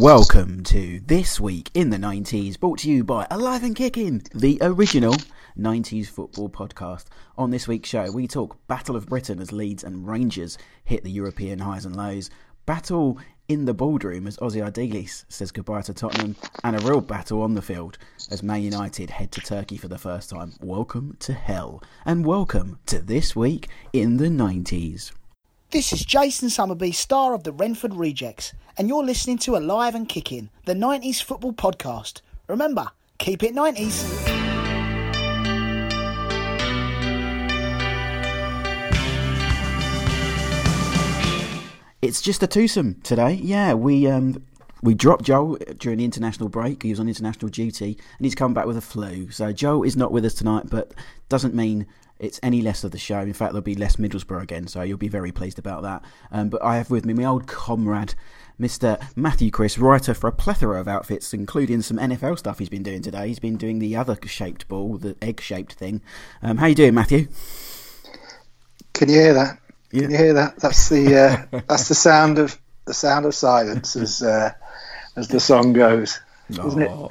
Welcome to This Week in the 90s, brought to you by Alive and Kicking, the original 90s football podcast. On this week's show, we talk Battle of Britain as Leeds and Rangers hit the European highs and lows, battle in the ballroom as Ossie Ardiles says goodbye to Tottenham, and a real battle on the field as Man United head to Turkey for the first time. Welcome to hell, and welcome to This Week in the 90s. This is Jason Summerby, star of the Renford Rejects, and you're listening to Alive and Kicking, the 90s football podcast. Remember, keep it 90s. It's just a twosome today. Yeah, we um we dropped Joe during the international break. He was on international duty, and he's come back with a flu. So Joe is not with us tonight, but doesn't mean it's any less of the show. In fact, there'll be less Middlesbrough again, so you'll be very pleased about that. Um, but I have with me my old comrade, Mr. Matthew Chris, writer for a plethora of outfits, including some NFL stuff he's been doing today. He's been doing the other shaped ball, the egg shaped thing. Um, how you doing, Matthew? Can you hear that? Yeah. Can you hear that? That's the uh, that's the sound of the sound of silence as uh, as the song goes. Oh. Isn't it?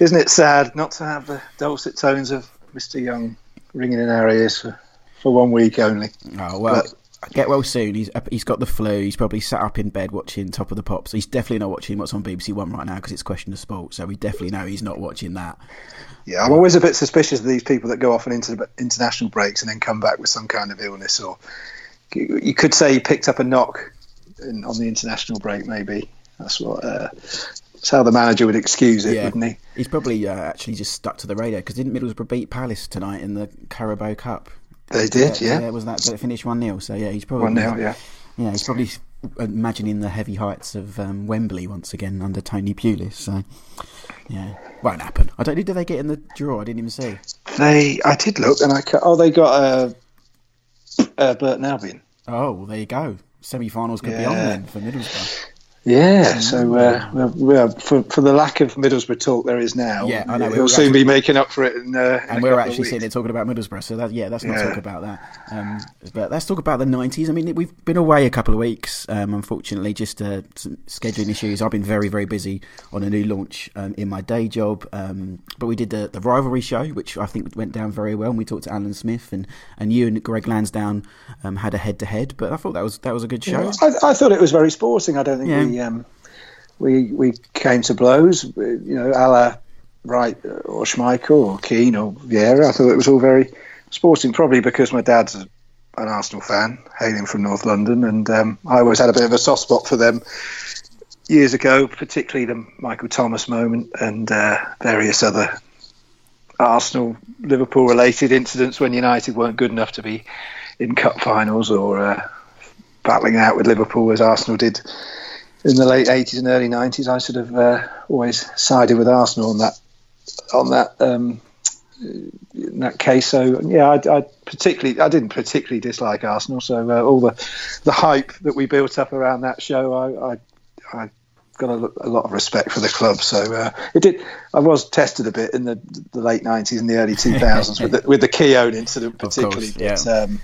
Isn't it sad not to have the dulcet tones of Mr. Young ringing in our ears for, for one week only? Oh well. But, Get well soon. He's he's got the flu. He's probably sat up in bed watching Top of the Pops. He's definitely not watching what's on BBC One right now because it's Question of Sport. So we definitely know he's not watching that. Yeah, I'm always a bit suspicious of these people that go off on inter- international breaks and then come back with some kind of illness or you could say he picked up a knock in, on the international break. Maybe that's what. Uh, that's how the manager would excuse it, yeah. wouldn't he? He's probably uh, actually just stuck to the radio because didn't Middlesbrough beat Palace tonight in the Carabao Cup? They did, yeah. yeah. was that did it finish one 0 So yeah, he's probably one 0 yeah. Yeah, he's probably imagining the heavy heights of um, Wembley once again under Tony Pulis. So yeah, won't happen. I don't. Did they get in the draw? I didn't even see. They, I did look, and I oh, they got uh, uh, Burton Albion. Oh, well, there you go. Semi-finals could yeah. be on then for Middlesbrough. Yeah, so uh, well, well, for for the lack of Middlesbrough talk there is now, yeah, I know. We'll soon actually, be making up for it. In, uh, and we're actually sitting here talking about Middlesbrough, so that, yeah, let's not yeah. talk about that. Um, but let's talk about the '90s. I mean, we've been away a couple of weeks, um, unfortunately, just uh, some scheduling issues. I've been very, very busy on a new launch um, in my day job. Um, but we did the, the rivalry show, which I think went down very well. And we talked to Alan Smith, and, and you and Greg Lansdown um, had a head to head. But I thought that was that was a good show. Yeah, I, I, thought it was very sporting. I don't think yeah. we um, we we came to blows. You know, a la Wright or Schmeichel or Keane or Vieira. I thought it was all very sporting, probably because my dad's an Arsenal fan, hailing from North London, and um, I always had a bit of a soft spot for them years ago, particularly the Michael Thomas moment and uh, various other Arsenal Liverpool related incidents when United weren't good enough to be in cup finals or uh, battling out with Liverpool as Arsenal did in the late 80s and early 90s, I sort of uh, always sided with Arsenal on that on that um, in that case. So yeah, I, I, particularly I didn't particularly dislike Arsenal. So uh, all the the hype that we built up around that show, I I, I got a, a, lot of respect for the club. So uh, it did. I was tested a bit in the, the late 90s and the early 2000s with the, with the Keown incident, particularly. Course, yeah. But, um,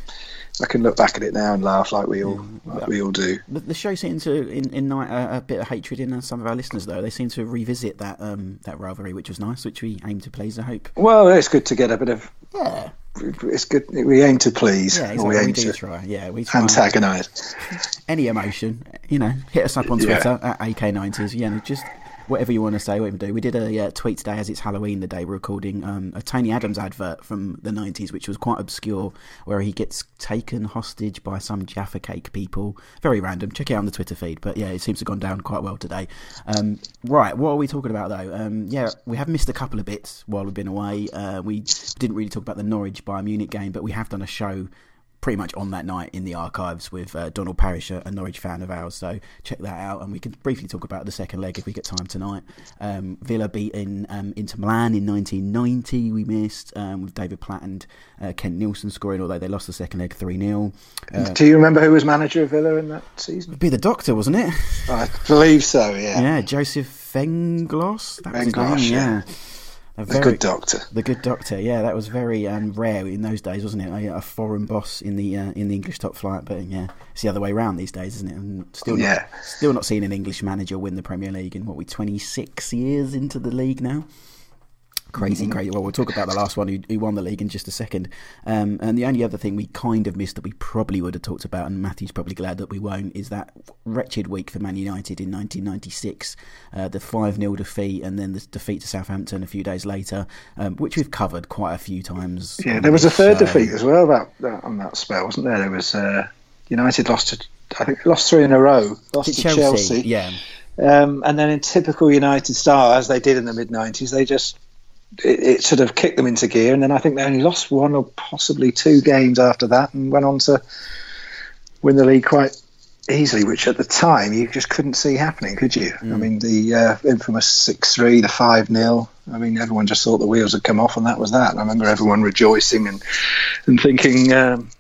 I can look back at it now and laugh like we all yeah. like we all do. The, show seemed to ignite a, a, bit of hatred in some of our listeners, though. They seem to revisit that um, that rivalry, which was nice, which we aim to please. I hope. Well, it's good to get a bit of yeah. It's good. We aim to please. Yeah, exactly. we aim we do to try. Yeah, we try antagonise. Any emotion, you know, hit us up on Twitter yeah. at AK90s. Yeah, just whatever you want to say, whatever you do. We did a tweet today as it's Halloween, the day we're recording, um, a Tony Adams advert from the 90s, which was quite obscure, where he gets taken hostage by some Jaffa Cake people. Very random. Check it out on the Twitter feed. But yeah, it seems to have gone down quite well today. Um, right, what are we talking about though? Um, yeah, we have missed a couple of bits while we've been away. Uh, we didn't really talk about the Norwich Bayern Munich game, but we have done a show pretty much on that night in the archives with uh, Donald Parish, a, Norwich fan of ours. So check that out, and we can briefly talk about the second leg if we get time tonight. Um, Villa beating um, Inter Milan in 1990. We missed um, with David Platt and uh, Kent Nielsen scoring, although they lost the second leg three 0 uh, Do you remember who was manager of Villa in that season? Be the Doctor, wasn't it? I believe so. Yeah. Yeah, Joseph Venglos. That was his name. yeah. yeah. A very, the good doctor. The good doctor. Yeah, that was very um, rare in those days, wasn't it? A, a foreign boss in the uh, in the English top flight, but yeah, it's the other way around these days, isn't it? And still, not, yeah. still not seeing an English manager win the Premier League in what we twenty six years into the league now crazy, crazy. Well, we'll talk about the last one who, who won the league in just a second. Um, and the only other thing we kind of missed that we probably would have talked about, and Matthew's probably glad that we won't, is that wretched week for Man United in 1996, uh, the 5 0 defeat, and then the defeat to Southampton a few days later, um, which we've covered quite a few times. Yeah, there was a third show. defeat as well about that, on that spell, wasn't there? There was uh, United lost to, I think, lost three in a row, lost to, to Chelsea, Chelsea. Yeah. Um, and then in typical United style, as they did in the mid 90s, they just it, it, sort of kicked them into gear. And then I think they only lost one or possibly two games after that and went on to win the league quite easily, which at the time you just couldn't see happening, could you? Mm. I mean, the uh, infamous 6 3, the 5 0. I mean, everyone just thought the wheels had come off, and that was that. And I remember everyone rejoicing and, and thinking, um,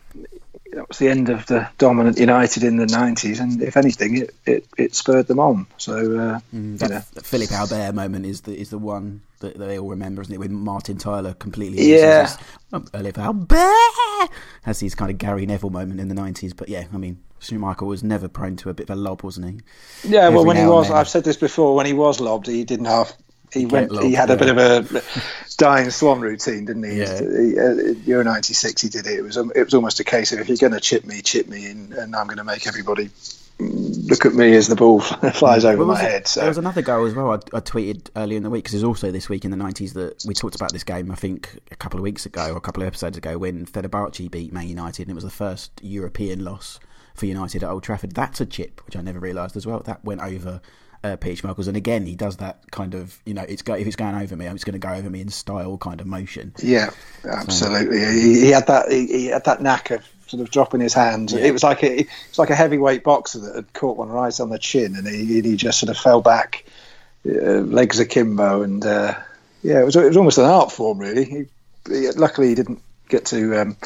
that was the end of the dominant United in the 90s, and if anything, it, it, it spurred them on. So, uh, mm, that, you know. Philippe Albert moment is the is the one that, they all remember, isn't it? With Martin Tyler completely. Yeah. Philippe Albert has his kind of Gary Neville moment in the 90s, but yeah, I mean, Schmeichel was never prone to a bit of a lob, wasn't he? Yeah, Every well, when he was, I've said this before, when he was lobbed, he didn't have he went. Lob, he had a bit of a dying swan routine, didn't he? Yeah. He, uh, Euro '96, he did it. It was um, it was almost a case of if you're going to chip me, chip me, and, and I'm going to make everybody look at me as the ball flies over my head. So. There was another goal as well. I, I tweeted earlier in the week because there's also this week in the 90s that we talked about this game. I think a couple of weeks ago or a couple of episodes ago when Fenerbahce beat Man United, and it was the first European loss for United at Old Trafford. That's a chip, which I never realised as well. That went over uh, Peter Schmeichels, and again he does that kind of you know it's go, if it's going over me, it's going to go over me in style kind of motion. Yeah, absolutely. So, he, he, had that he, he, had that knack of sort of dropping his hand. Yeah. It was like a it's like a heavyweight boxer that had caught one right on the chin, and he, he just sort of fell back, uh, legs akimbo, and uh, yeah, it was it was almost an art form really. He, luckily, he didn't get to um,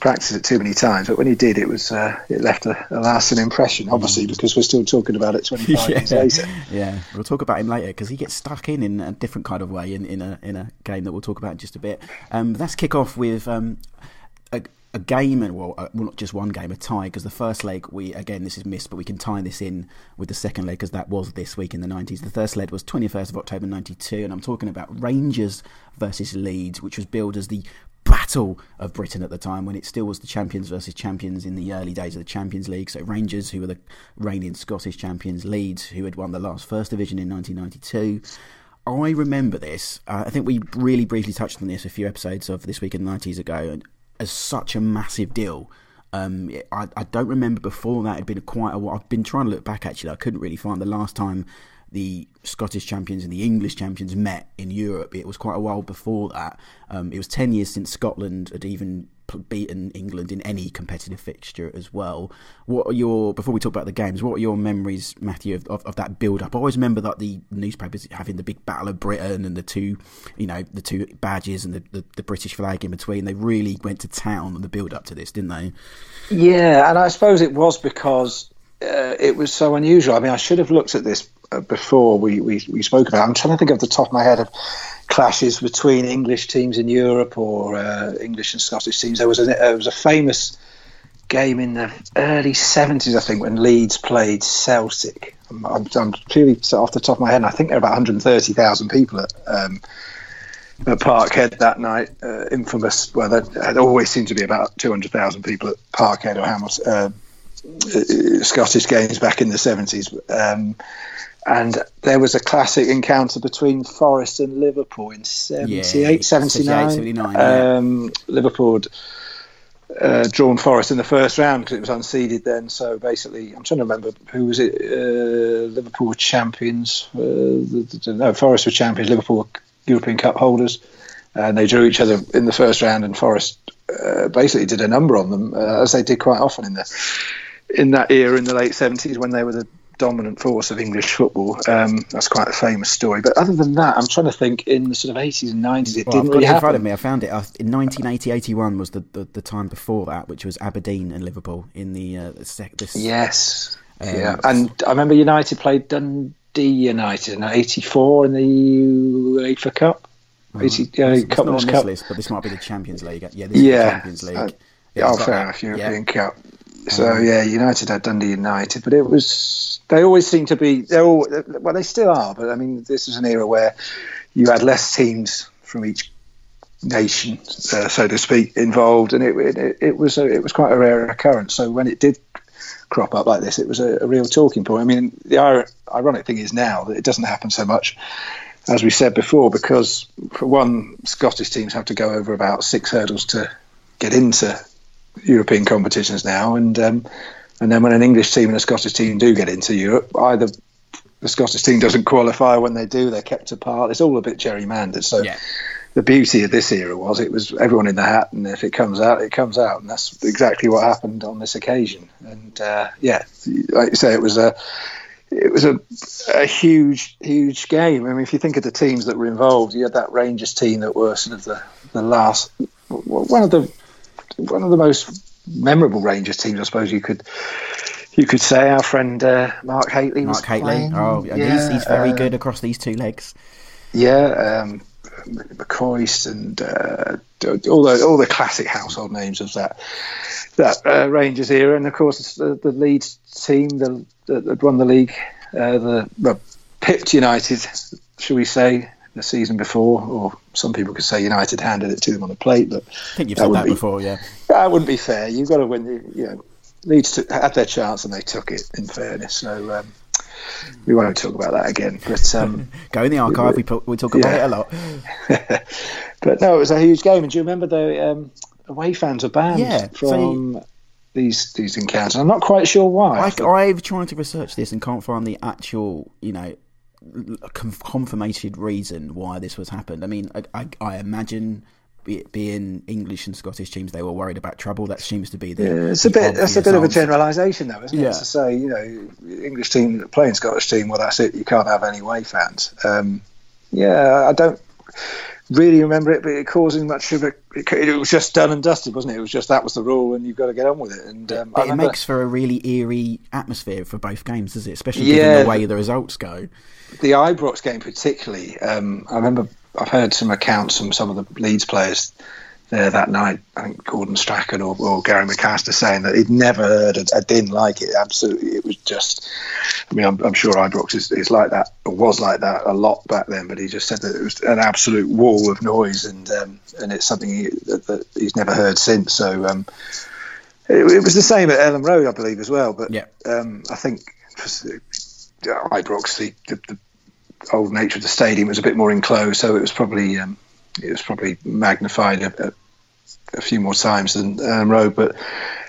practice it too many times, but when he did, it was uh, it left a, a, lasting impression. Obviously, mm. because we're still talking about it 25 yeah. years later. Yeah, we'll talk about him later because he gets stuck in in a different kind of way in, in a in a game that we'll talk about in just a bit. Um, let's kick off with um, a, a game and well, uh, well, not just one game, a tie. Because the first leg, we again this is missed, but we can tie this in with the second leg because that was this week in the nineties. The first leg was twenty first of October ninety two, and I'm talking about Rangers versus Leeds, which was billed as the battle of Britain at the time when it still was the champions versus champions in the early days of the Champions League. So Rangers, who were the reigning Scottish champions, Leeds, who had won the last First Division in 1992. I remember this. Uh, I think we really briefly touched on this a few episodes of This Week in the 90s ago, and as such a massive deal. Um, I, I, don't remember before that. It'd been quite a while. I've been trying to look back actually. I couldn't really find the last time the Scottish champions and the English champions met in Europe. It was quite a while before that. Um, it was 10 years since Scotland had even beaten England in any competitive fixture as well. What are your, before we talk about the games, what are your memories, Matthew, of, of, of that build up? I always remember that the newspapers having the big Battle of Britain and the two, you know, the two badges and the, the, the British flag in between. They really went to town on the build up to this, didn't they? Yeah, and I suppose it was because uh, it was so unusual. I mean, I should have looked at this before we, we, we spoke about. I'm trying to think of the top of my head of clashes between English teams in Europe or uh, English and Scottish teams. There was a there was a famous game in the early 70s, I think, when Leeds played Celtic. I'm, I'm, I'm purely off the top of my head, I think there were about 130,000 people at, um, at Parkhead that night. Uh, infamous, well, there always seemed to be about 200,000 people at Parkhead or Hamilton. Uh, uh, Scottish games back in the 70s. Um, and there was a classic encounter between Forest and Liverpool in 78, yeah, 79. 79 um, yeah. Liverpool uh, drawn Forest in the first round because it was unseeded then. So basically, I'm trying to remember who was it. Uh, Liverpool were champions. Uh, no, Forest were champions. Liverpool were European Cup holders, and they drew each other in the first round. And Forest uh, basically did a number on them, uh, as they did quite often in the in that era in the late 70s when they were the dominant force of English football. Um, that's quite a famous story. But other than that, I'm trying to think in the sort of 80s and 90s, it well, didn't really happen. in front of me. I found it in 1980 81 was the, the, the, time before that, which was Aberdeen and Liverpool in the uh, sec- this. Yes. Um, yeah. And I remember United played Dundee United in 84 in the UEFA Cup. He, uh, uh, it's, Cup, not on this Cup? list, but this might be the Champions League. Yeah, this Yeah. Champions League. Uh, Yeah, oh, it's got fair enough, European Yeah. Cup. So Um, yeah, United had Dundee United, but it was they always seem to be they're all well they still are, but I mean this is an era where you had less teams from each nation, uh, so to speak, involved, and it it, it was a, it was quite a rare occurrence. So when it did crop up like this, it was a, a real talking point. I mean, the ir- ironic thing is now that it doesn't happen so much. As we said before, because for one, Scottish teams have to go over about six hurdles to get into European competitions now, and um, and then when an English team and a Scottish team do get into Europe, either the Scottish team doesn't qualify when they do, they're kept apart. It's all a bit gerrymandered. So Yeah. the beauty of this era was it was everyone in the hat, and if it comes out, it comes out, and that's exactly what happened on this occasion. And uh, yeah, like you say, it was a it was a, a huge, huge game. I mean, if you think of the teams that were involved, you had that Rangers team that were sort of the, the last, one of the one of the most memorable Rangers teams, I suppose you could you could say. Our friend uh, Mark Hateley was Mark Hateley. Oh, yeah, he's, he's very uh, good across these two legs. Yeah, um, McCoist and uh, all the all the classic household names of that that uh, Rangers era, and of course the, the Leeds team that that won the league, uh, the well, pipped United, shall we say, the season before, or some people could say United handed it to them on a plate, but I think you've that said that be- before, yeah. that wouldn't be fair. You've got to win. the- You know, Leeds took, had their chance and they took it. In fairness, so um, we won't talk about that again. But um, Go in the archive. We, we talk about Yeah. it a lot. but no, it was a huge game. And do you remember the um, away fans were banned Yeah, so- from these these encounters? I'm not quite sure why. I've, I've tried to research this and can't find the actual, you know, confirmated reason why this was happened. I mean, I, I, I imagine it being English and Scottish teams, they were worried about trouble. That seems to be the. Yeah, it's a bit. That's a bit of a generalisation, though, isn't Yeah. it? To say, you know, English team playing Scottish team, well, that's it. You can't have any away fans. Um, yeah, I don't really remember it, but it causing much of a. It, it was just done and dusted, wasn't it? It was just that was the rule, and you've got to get on with it. And um, But it remember makes for a really eerie atmosphere for both games, does it? Especially Yeah. given the way the results go. the Ibrox game particularly. Um, I remember I've heard some accounts from some of the Leeds players there that night. I think Gordon Strachan or, or Gary McAllister saying that he'd never heard a, a din like it. Absolutely, it was just. I mean, I'm, I'm sure Ibrox is, is like that or was like that a lot back then. But he just said that it was an absolute wall of noise, and um, and it's something he, that, that he's never heard since. So. Um, it, it was the same at Elland Road, I believe, as well. But Yeah. um, I think Ibrox, the, the, the old nature of the stadium was a bit more enclosed, so it was probably um, it was probably magnified a, a, a few more times than um, Road. But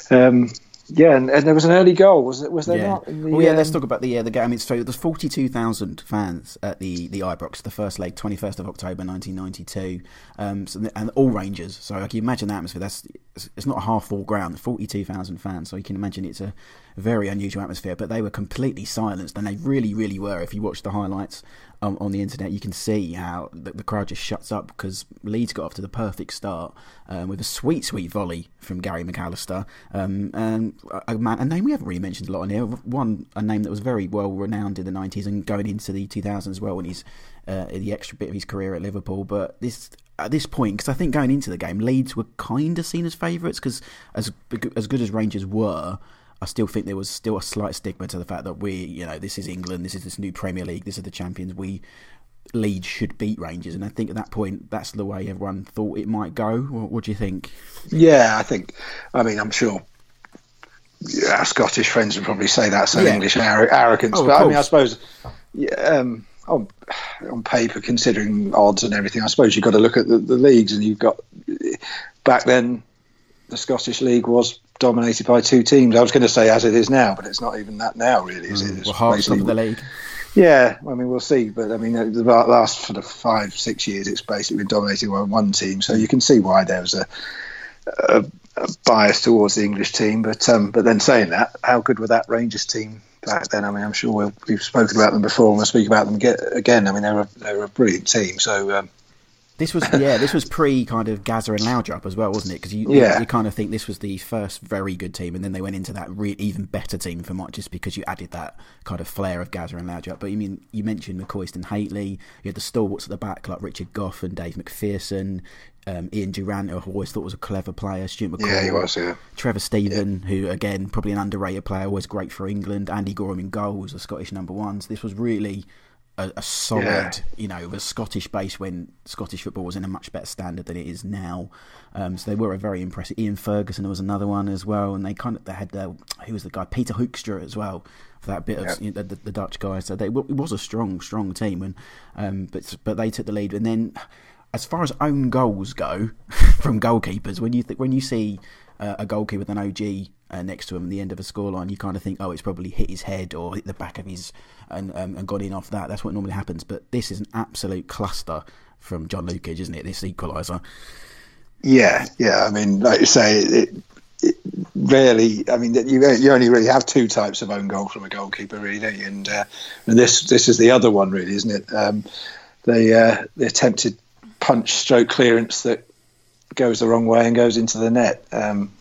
um, yeah, and, and there was an early goal, was it? Was there yeah. not? the, well, yeah. Let's um, talk about the uh, the game. I mean, so there's forty two thousand fans at the the Ibrox, the first leg, twenty first of October, nineteen ninety two, um, so, and all Rangers. So like, you imagine the atmosphere. That's it's, not a half full ground. Forty two thousand fans. So you can imagine it's a very unusual atmosphere. But they were completely silenced, and they really, really were. If you watch the highlights um, on the internet, you can see how the, the crowd just shuts up because Leeds got off to the perfect start um, with a sweet, sweet volley from Gary McAllister, um, and a, a man, a name we haven't really mentioned a lot in here. One, a name that was very well renowned in the nineties and going into the two thousands as well when he's uh, the extra bit of his career at Liverpool. But this at this point, because I think going into the game, Leeds were kind of seen as favourites because as as good as Rangers were. I still think there was still a slight stigma to the fact that we, you know, this is England, this is this new Premier League, this is the champions. We Leeds should beat Rangers, and I think at that point, that's the way everyone thought it might go. What, what do you think? Yeah, I think. I mean, I'm sure. Our Scottish friends would probably say that's an Yeah. English ar- arrogance, Oh, but I mean, I suppose, yeah, um, on, on paper, considering odds and everything, I suppose you've got to look at the, the leagues, and you've got back then the Scottish League was dominated by two teams. I was going to say as it is now, but it's not even that now, really. Is it? It's Well, half of the league. yeah, I mean, we'll see. But I mean, the last sort of five, six years, it's basically been dominated by one team. So you can see why there was a, a, a bias towards the English team. But um, but then saying that, how good were that Rangers team back then? I mean, I'm sure we'll, we've spoken about them before, and we'll speak about them get, again. I mean, they were they were a brilliant team. So um, This was yeah, this was pre kind of Gazza and Laudrup as well, wasn't it? Because you, yeah. you, you kind of think this was the first very good team, and then they went into that re- even better team for Mott just because you added that kind of flair of Gazza and Laudrup. But you mean you mentioned McCoist and Hateley, you had the stalwarts at the back like Richard Gough and Dave McPherson, um, Ian Durrant, who I always thought was a clever player, Stuart McCall, yeah, he was, yeah. Trevor Steven, yeah. who again probably an underrated player, always great for England. Andy Goram in goal was a Scottish number one. So this was really a, a solid, yeah. you know, a Scottish base when Scottish football was in a much better standard than it is now. Um, so they were a very impressive. Ian Ferguson was another one as well, and they kind of they had the who was the guy Peter Huistra as well for that bit of you know, the, the, Dutch guy. So they, it was a strong, strong team, and um, but but they took the lead, and then. As far as own goals go from goalkeepers, when you th- when you see uh, a goalkeeper with an OG uh, next to him at the end of a scoreline, you kind of think, oh, it's probably hit his head or hit the back of his and um, and gone in off that. That's what normally happens. But this is an absolute cluster from John Lukic, isn't it? This equaliser. Yeah, yeah. I mean, like you say, it, it rarely. I mean, you you only really have two types of own goal from a goalkeeper, really, and uh, and this this is the other one, really, isn't it? Um, the uh, the attempted punch stroke clearance that goes the wrong way and goes into the net. Um,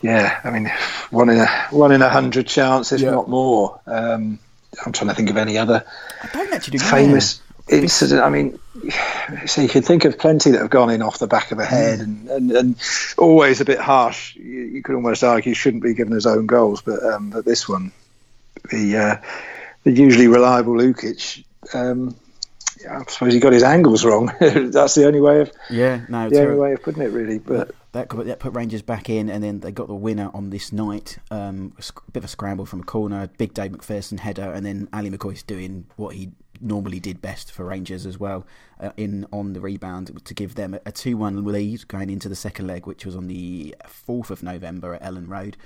yeah, I mean, one in a one in a hundred chance, if yeah. not more. Um, I'm trying to think of any other famous incident. I mean, so you can think of plenty that have gone in off the back of the head, mm. and, and, and, always a bit harsh. You, you, could almost argue shouldn't be given his own goals, but um, but this one, the uh, the usually reliable Lukic. Um, I suppose he got his angles wrong. That's the only way of yeah, no, the only way of putting it, really. But that, that put Rangers back in, and then they got the winner on this night. Um, a bit of a scramble from a corner, big Dave McPherson header, and then Ali McCoist doing what he normally did best for Rangers as well uh, in on the rebound to give them a two-one lead going into the second leg, which was on the fourth of November at Elland Road.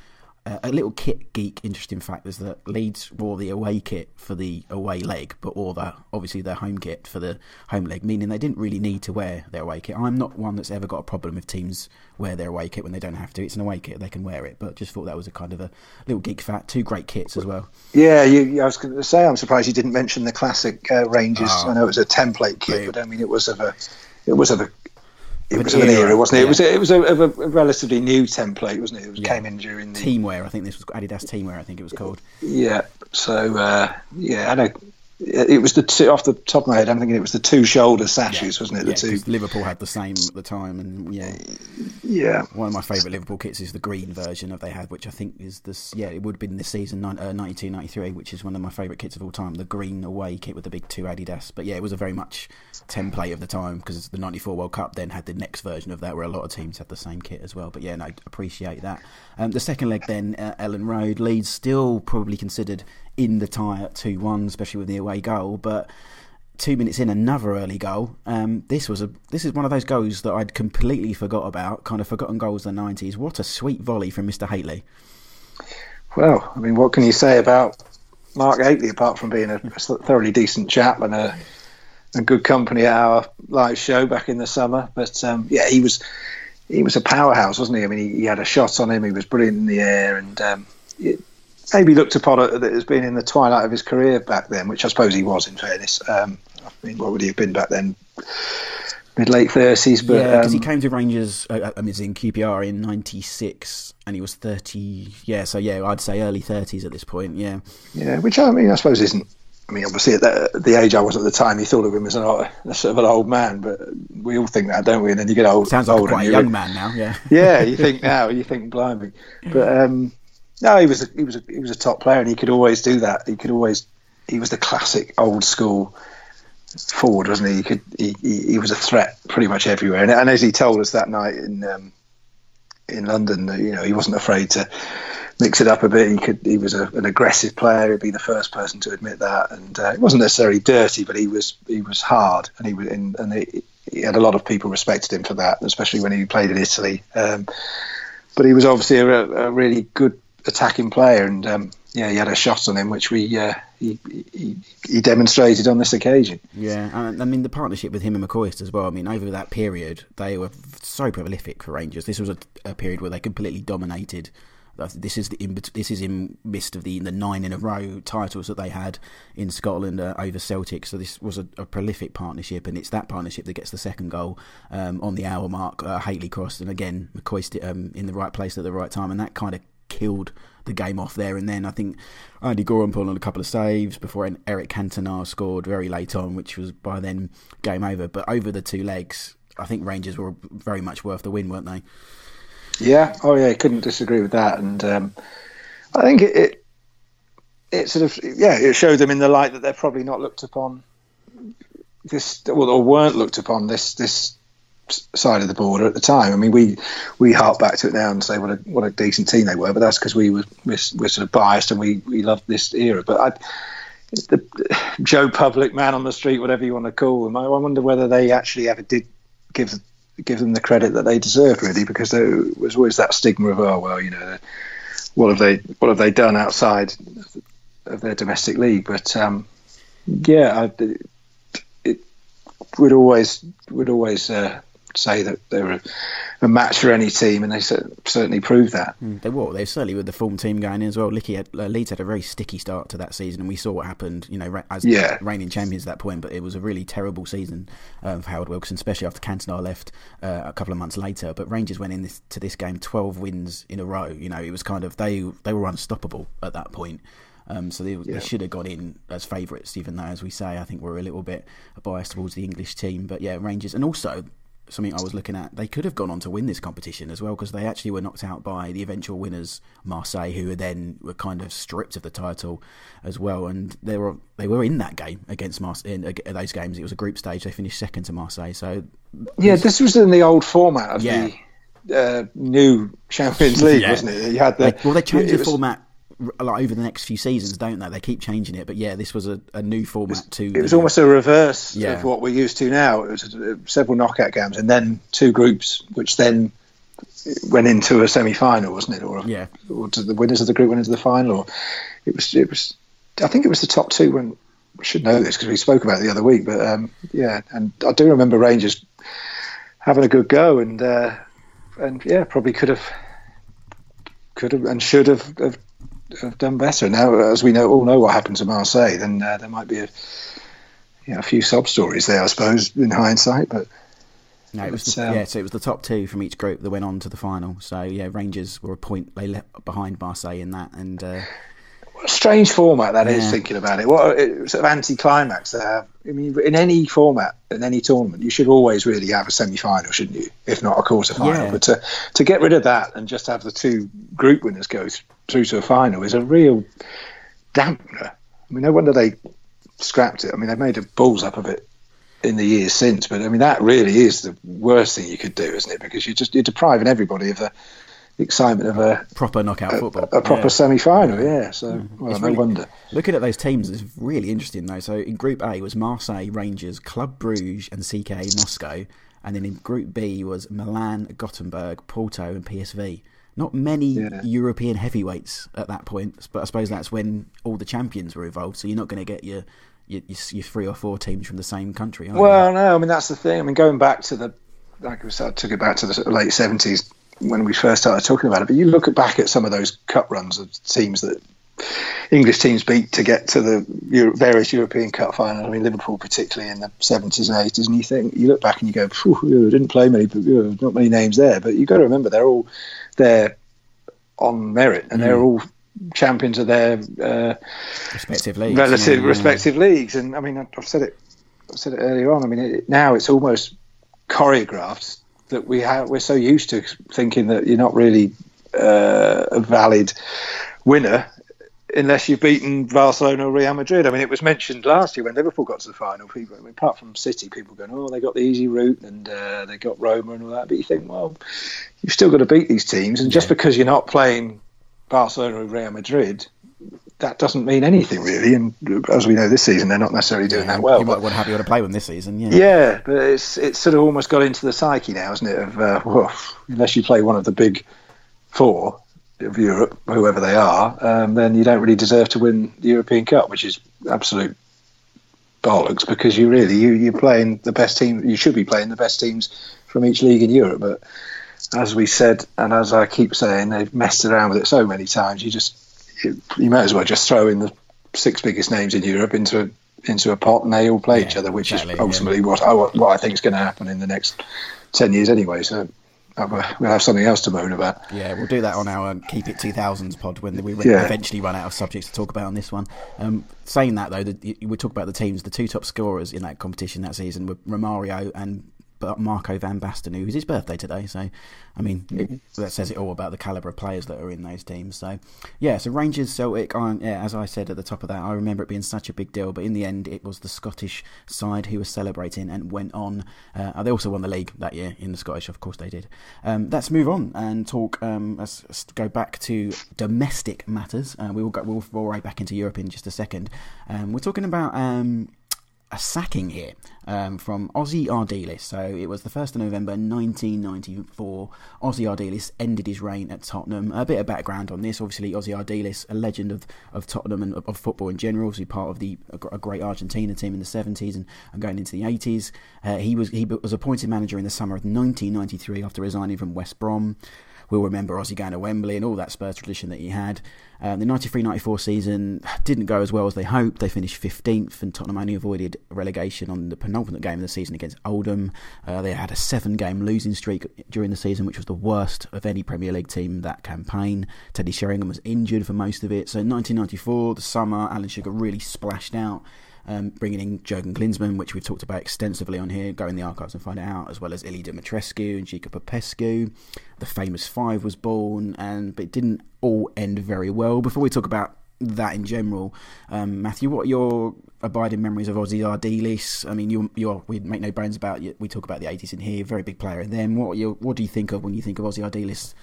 Uh, a little kit geek interesting fact is that Leeds wore the away kit for the away leg, but wore the obviously their home kit for the home leg, meaning they didn't really need to wear their away kit. I'm not one that's ever got a problem if teams wear their away kit when they don't have to. It's an away kit; they can wear it. But just thought that was a kind of a little geek fact. Two great kits as well. Yeah, you, I was going to say I'm surprised you didn't mention the classic uh, Rangers. Oh, I know it was a template kit, but I mean it was of a it was of a it was of an era, wasn't it? Yeah. It was a, it was a, a, a, relatively new template, wasn't it? It was, yeah. came in during the teamwear. I think this was Adidas teamwear. I think it was called. Yeah. So uh, yeah, I know it was the two off the top of my head. I'm thinking it was the two shoulder sashes, yeah. wasn't it? The two. Liverpool had the same at the time, and yeah, yeah. One of my favourite Liverpool kits is the green version of they had, which I think is this. Yeah, it would have been this season, uh, 92, 93, which is one of my favourite kits of all time. The green away kit with the big two Adidas. But yeah, it was a very much template of the time because the '94 World Cup then had the next version of that, where a lot of teams had the same kit as well. But yeah, no, I appreciate that. Um, the second leg then, uh, Elland Road, Leeds still probably considered in the tie at 2 1, especially with the away goal. But two minutes in, another early goal. Um, this was a this is one of those goals that I'd completely forgot about, kind of forgotten goals in the 90s. What a sweet volley from Mr. Hateley. Well, I mean, what can you say about Mark Hateley apart from being a thoroughly decent chap and a, a good company at our live show back in the summer? But um, yeah, he was he was a powerhouse, wasn't he? I mean, he, he, had a shot on him. He was brilliant in the air, and um, it, maybe looked upon it as being in the twilight of his career back then, which I suppose he was. In fairness, um, I mean, what would he have been back then? Mid late thirties, but yeah, because um, he came to Rangers. Uh, I mean, in QPR in '96, and he was thirty. Yeah, so yeah, I'd say early thirties at this point. Yeah, yeah, which I mean, I suppose isn't I mean, obviously, at the, the, age I was at the time, you thought of him as an, a sort of an old man, but we all think that, don't we? And then you get old. Sounds like quite a young man now, yeah. yeah, you think now, you think blimey, but um, no, he was a, he was a, he was a top player, and he could always do that. He could always he was the classic old school forward, wasn't he? He could he, he, he was a threat pretty much everywhere, and, and, as he told us that night in um, in London, you know, he wasn't afraid to mix it up a bit. He could he was a, an aggressive player. He'd be the first person to admit that, and uh, it wasn't necessarily dirty, but he was he was hard, and he was in, and he, he, had a lot of people respected him for that, especially when he played in Italy. Um, but he was obviously a, a really good attacking player, and um, yeah, he had a shot on him, which we uh, he, he, he demonstrated on this occasion. Yeah, I mean the partnership with him and McCoist as well. I mean, over that period, they were so prolific for Rangers. This was a, a period where they completely dominated This is the in, this is in midst of the the nine in a row titles that they had in Scotland uh, over Celtic. So this was a, a, prolific partnership, and it's that partnership that gets the second goal um, on the hour mark. Uh, Hateley crossed, and again McCoist um, in the right place at the right time, and that kind of killed the game off there and then. I think Andy Goram pulled on a couple of saves before Eric Cantona scored very late on, which was by then game over. But over the two legs, I think Rangers were very much worth the win, weren't they? Yeah, oh yeah, couldn't disagree with that. And um, I think it, it, it sort of yeah, it showed them in the light that they're probably not looked upon this well, or weren't looked upon this this side of the border at the time. I mean, we we hark back to it now and say what a what a decent team they were, but that's because we were we're, we're, sort of biased and we we loved this era. But I, the, Joe Public, man on the street, whatever you want to call them, I, wonder whether they actually ever did give give them the credit that they deserved, really, because there was always that stigma of oh well, you know, what have they what have they done outside of their domestic league? But um, yeah, I, it would always would always. Uh, say that they were a match for any team, and they certainly proved that. Mm, they were. They certainly with the form team going in as well. Licky had, uh, Leeds had a very sticky start to that season, and we saw what happened. You know, as yeah. reigning champions at that point, but it was a really terrible season uh, for Howard Wilkinson, especially after Cantona left uh, a couple of months later. But Rangers went in this, to this game twelve wins in a row. You know, it was kind of they they were unstoppable at that point. Um, so they, yeah. they, should have gone in as favourites, even though, as we say, I think we're a little bit biased towards the English team. But yeah, Rangers, and also something I was looking at. They could have gone on to win this competition as well because they actually were knocked out by the eventual winners, Marseille, who were then were kind of stripped of the title as well. And they were they were in that game against Marseille. In uh, those games, it was a group stage. They finished second to Marseille. So yeah, this was in the old format of yeah. the uh, new Champions League, yeah. wasn't it? You had the well, they changed the was, format like over the next few seasons, don't they? They keep changing it, but yeah, this was a, a new format too. It was the, almost a reverse yeah. of what we're used to now. It was uh, several knockout games and then two groups, which then went into a semi-final, wasn't it? Or yeah, or the winners of the group went into the final. Or it was it was. I think it was the top two. When we should know this because we spoke about it the other week. But um, yeah, and I do remember Rangers having a good go and uh, and yeah, probably could have could have and should have, have have done better. Now, as we know, all know what happened to Marseille, then uh, there might be a, you know, a few sob stories there, I suppose, in hindsight. But no, it was the, um, yeah. So it was the top two from each group that went on to the final. So yeah, Rangers were a point they left behind Marseille in that, and uh, what a strange format that yeah. is. Thinking about it, what a, sort of anti-climax to have. I mean, in any format, in any tournament, you should always really have a semi-final, shouldn't you? If not a quarter-final. Yeah. But to to get rid of that and just have the two group winners go through to a final is a real dampener. I mean, no wonder they scrapped it. I mean, they've made a balls up of it in the years since, but I mean, that really is the worst thing you could do, isn't it? Because you're just you're depriving everybody of the excitement of a proper knockout a, football, a, proper yeah. semi-final. Yeah, so mm. well, no wonder. Looking at those teams is really interesting though. So in Group A was Marseille, Rangers, Club Bruges, and CSKA Moscow, and then in Group B was Milan, Gothenburg, Porto, and PSV. Not many yeah. European heavyweights at that point, but I suppose that's when all the champions were involved. So you're not going to get your, your, your three or four teams from the same country. well, you? no, I mean that's the thing. I mean going back to the like I said, I took it back to the late seventies when we first started talking about it. But you look back at some of those cup runs of teams that English teams beat to get to the Euro- various European Cup finals. I mean, Liverpool particularly in the seventies and eighties, and you think you look back and you go, didn't play many, but not many names there. But you've got to remember they're all there on merit, and mm. they're all champions of their uh, respective leagues, relative yeah, respective leagues. And I mean, I've said it, I've said it earlier on. I mean, it, now it's almost choreographed that we have. We're so used to thinking that you're not really uh, a valid winner unless you've beaten Barcelona or Real Madrid. I mean, it was mentioned last year when Liverpool got to the final. People, I mean, apart from City, people going, "Oh, they got the easy route and uh, they got Roma and all that." But you think, well, you've still got to beat these teams, and just because you're not playing Barcelona or Real Madrid, that doesn't mean anything really. And as we know this season, they're not necessarily doing yeah, that well. You might want to have you to play them this season, yeah. Yeah, but it's it's sort of almost got into the psyche now, isn't it? Of uh, well, unless you play one of the big four of Europe, whoever they are, um, then you don't really deserve to win the European Cup, which is absolute bollocks because you really you you're playing the best team. You should be playing the best teams from each league in Europe, but as we said, and as I keep saying, they've messed around with it so many times. You just you, you might as well just throw in the six biggest names in Europe into into a pot and they all play yeah, each other, which exactly, is ultimately yeah. what I what I think is going to happen in the next ten years anyway. So we'll have something else to moan about. Yeah, we'll do that on our Keep It 2000s pod when we yeah. eventually run out of subjects to talk about on this one. Um, saying that, though, the, we talk about the teams. The two top scorers in that competition that season were Romario and Marco van Basten, who's his birthday today. So, I mean, that says it all about the calibre of players that are in those teams. So, yeah, so Rangers Celtic, yeah, as I said at the top of that, I remember it being such a big deal, but in the end, it was the Scottish side who was celebrating and went on. Uh, they also won the league that year in the Scottish, of course they did. Um, let's move on and talk. Um, let's, let's, go back to domestic matters. Uh, we will go, we'll right back into Europe in just a second. Um, we're talking about um, a sacking here um, from Ossie Ardiles. So it was the 1st of November 1994. Ossie Ardiles ended his reign at Tottenham. A bit of background on this. Obviously, Ossie Ardiles, a legend of, of Tottenham and of, football in general, obviously part of the a great Argentina team in the 70s and, and going into the 80s. Uh, he was he was appointed manager in the summer of 1993 after resigning from West Brom. We'll remember Ossie going to Wembley and all that Spurs tradition that he had. Um, the 93-94 season didn't go as well as they hoped. They finished 15th, and Tottenham only avoided relegation on the penultimate game of the season against Oldham. Uh, they had a seven-game losing streak during the season, which was the worst of any Premier League team that campaign. Teddy Sheringham was injured for most of it. So 1994, the summer, Alan Sugar really splashed out um, bringing in Jurgen Klinsmann, which we've talked about extensively on here. Go in the archives and find it out, as well as Ilie Dumitrescu and Gica Popescu. The famous five was born, and but it didn't all end very well. Before we talk about that in general, um, Matthew, what are your abiding memories of Ossie Ardiles? I mean, you, you're, we make no bones about it. We talk about the 80s in here, very big player. And then, what what do you think of when you think of Ossie Ardiles?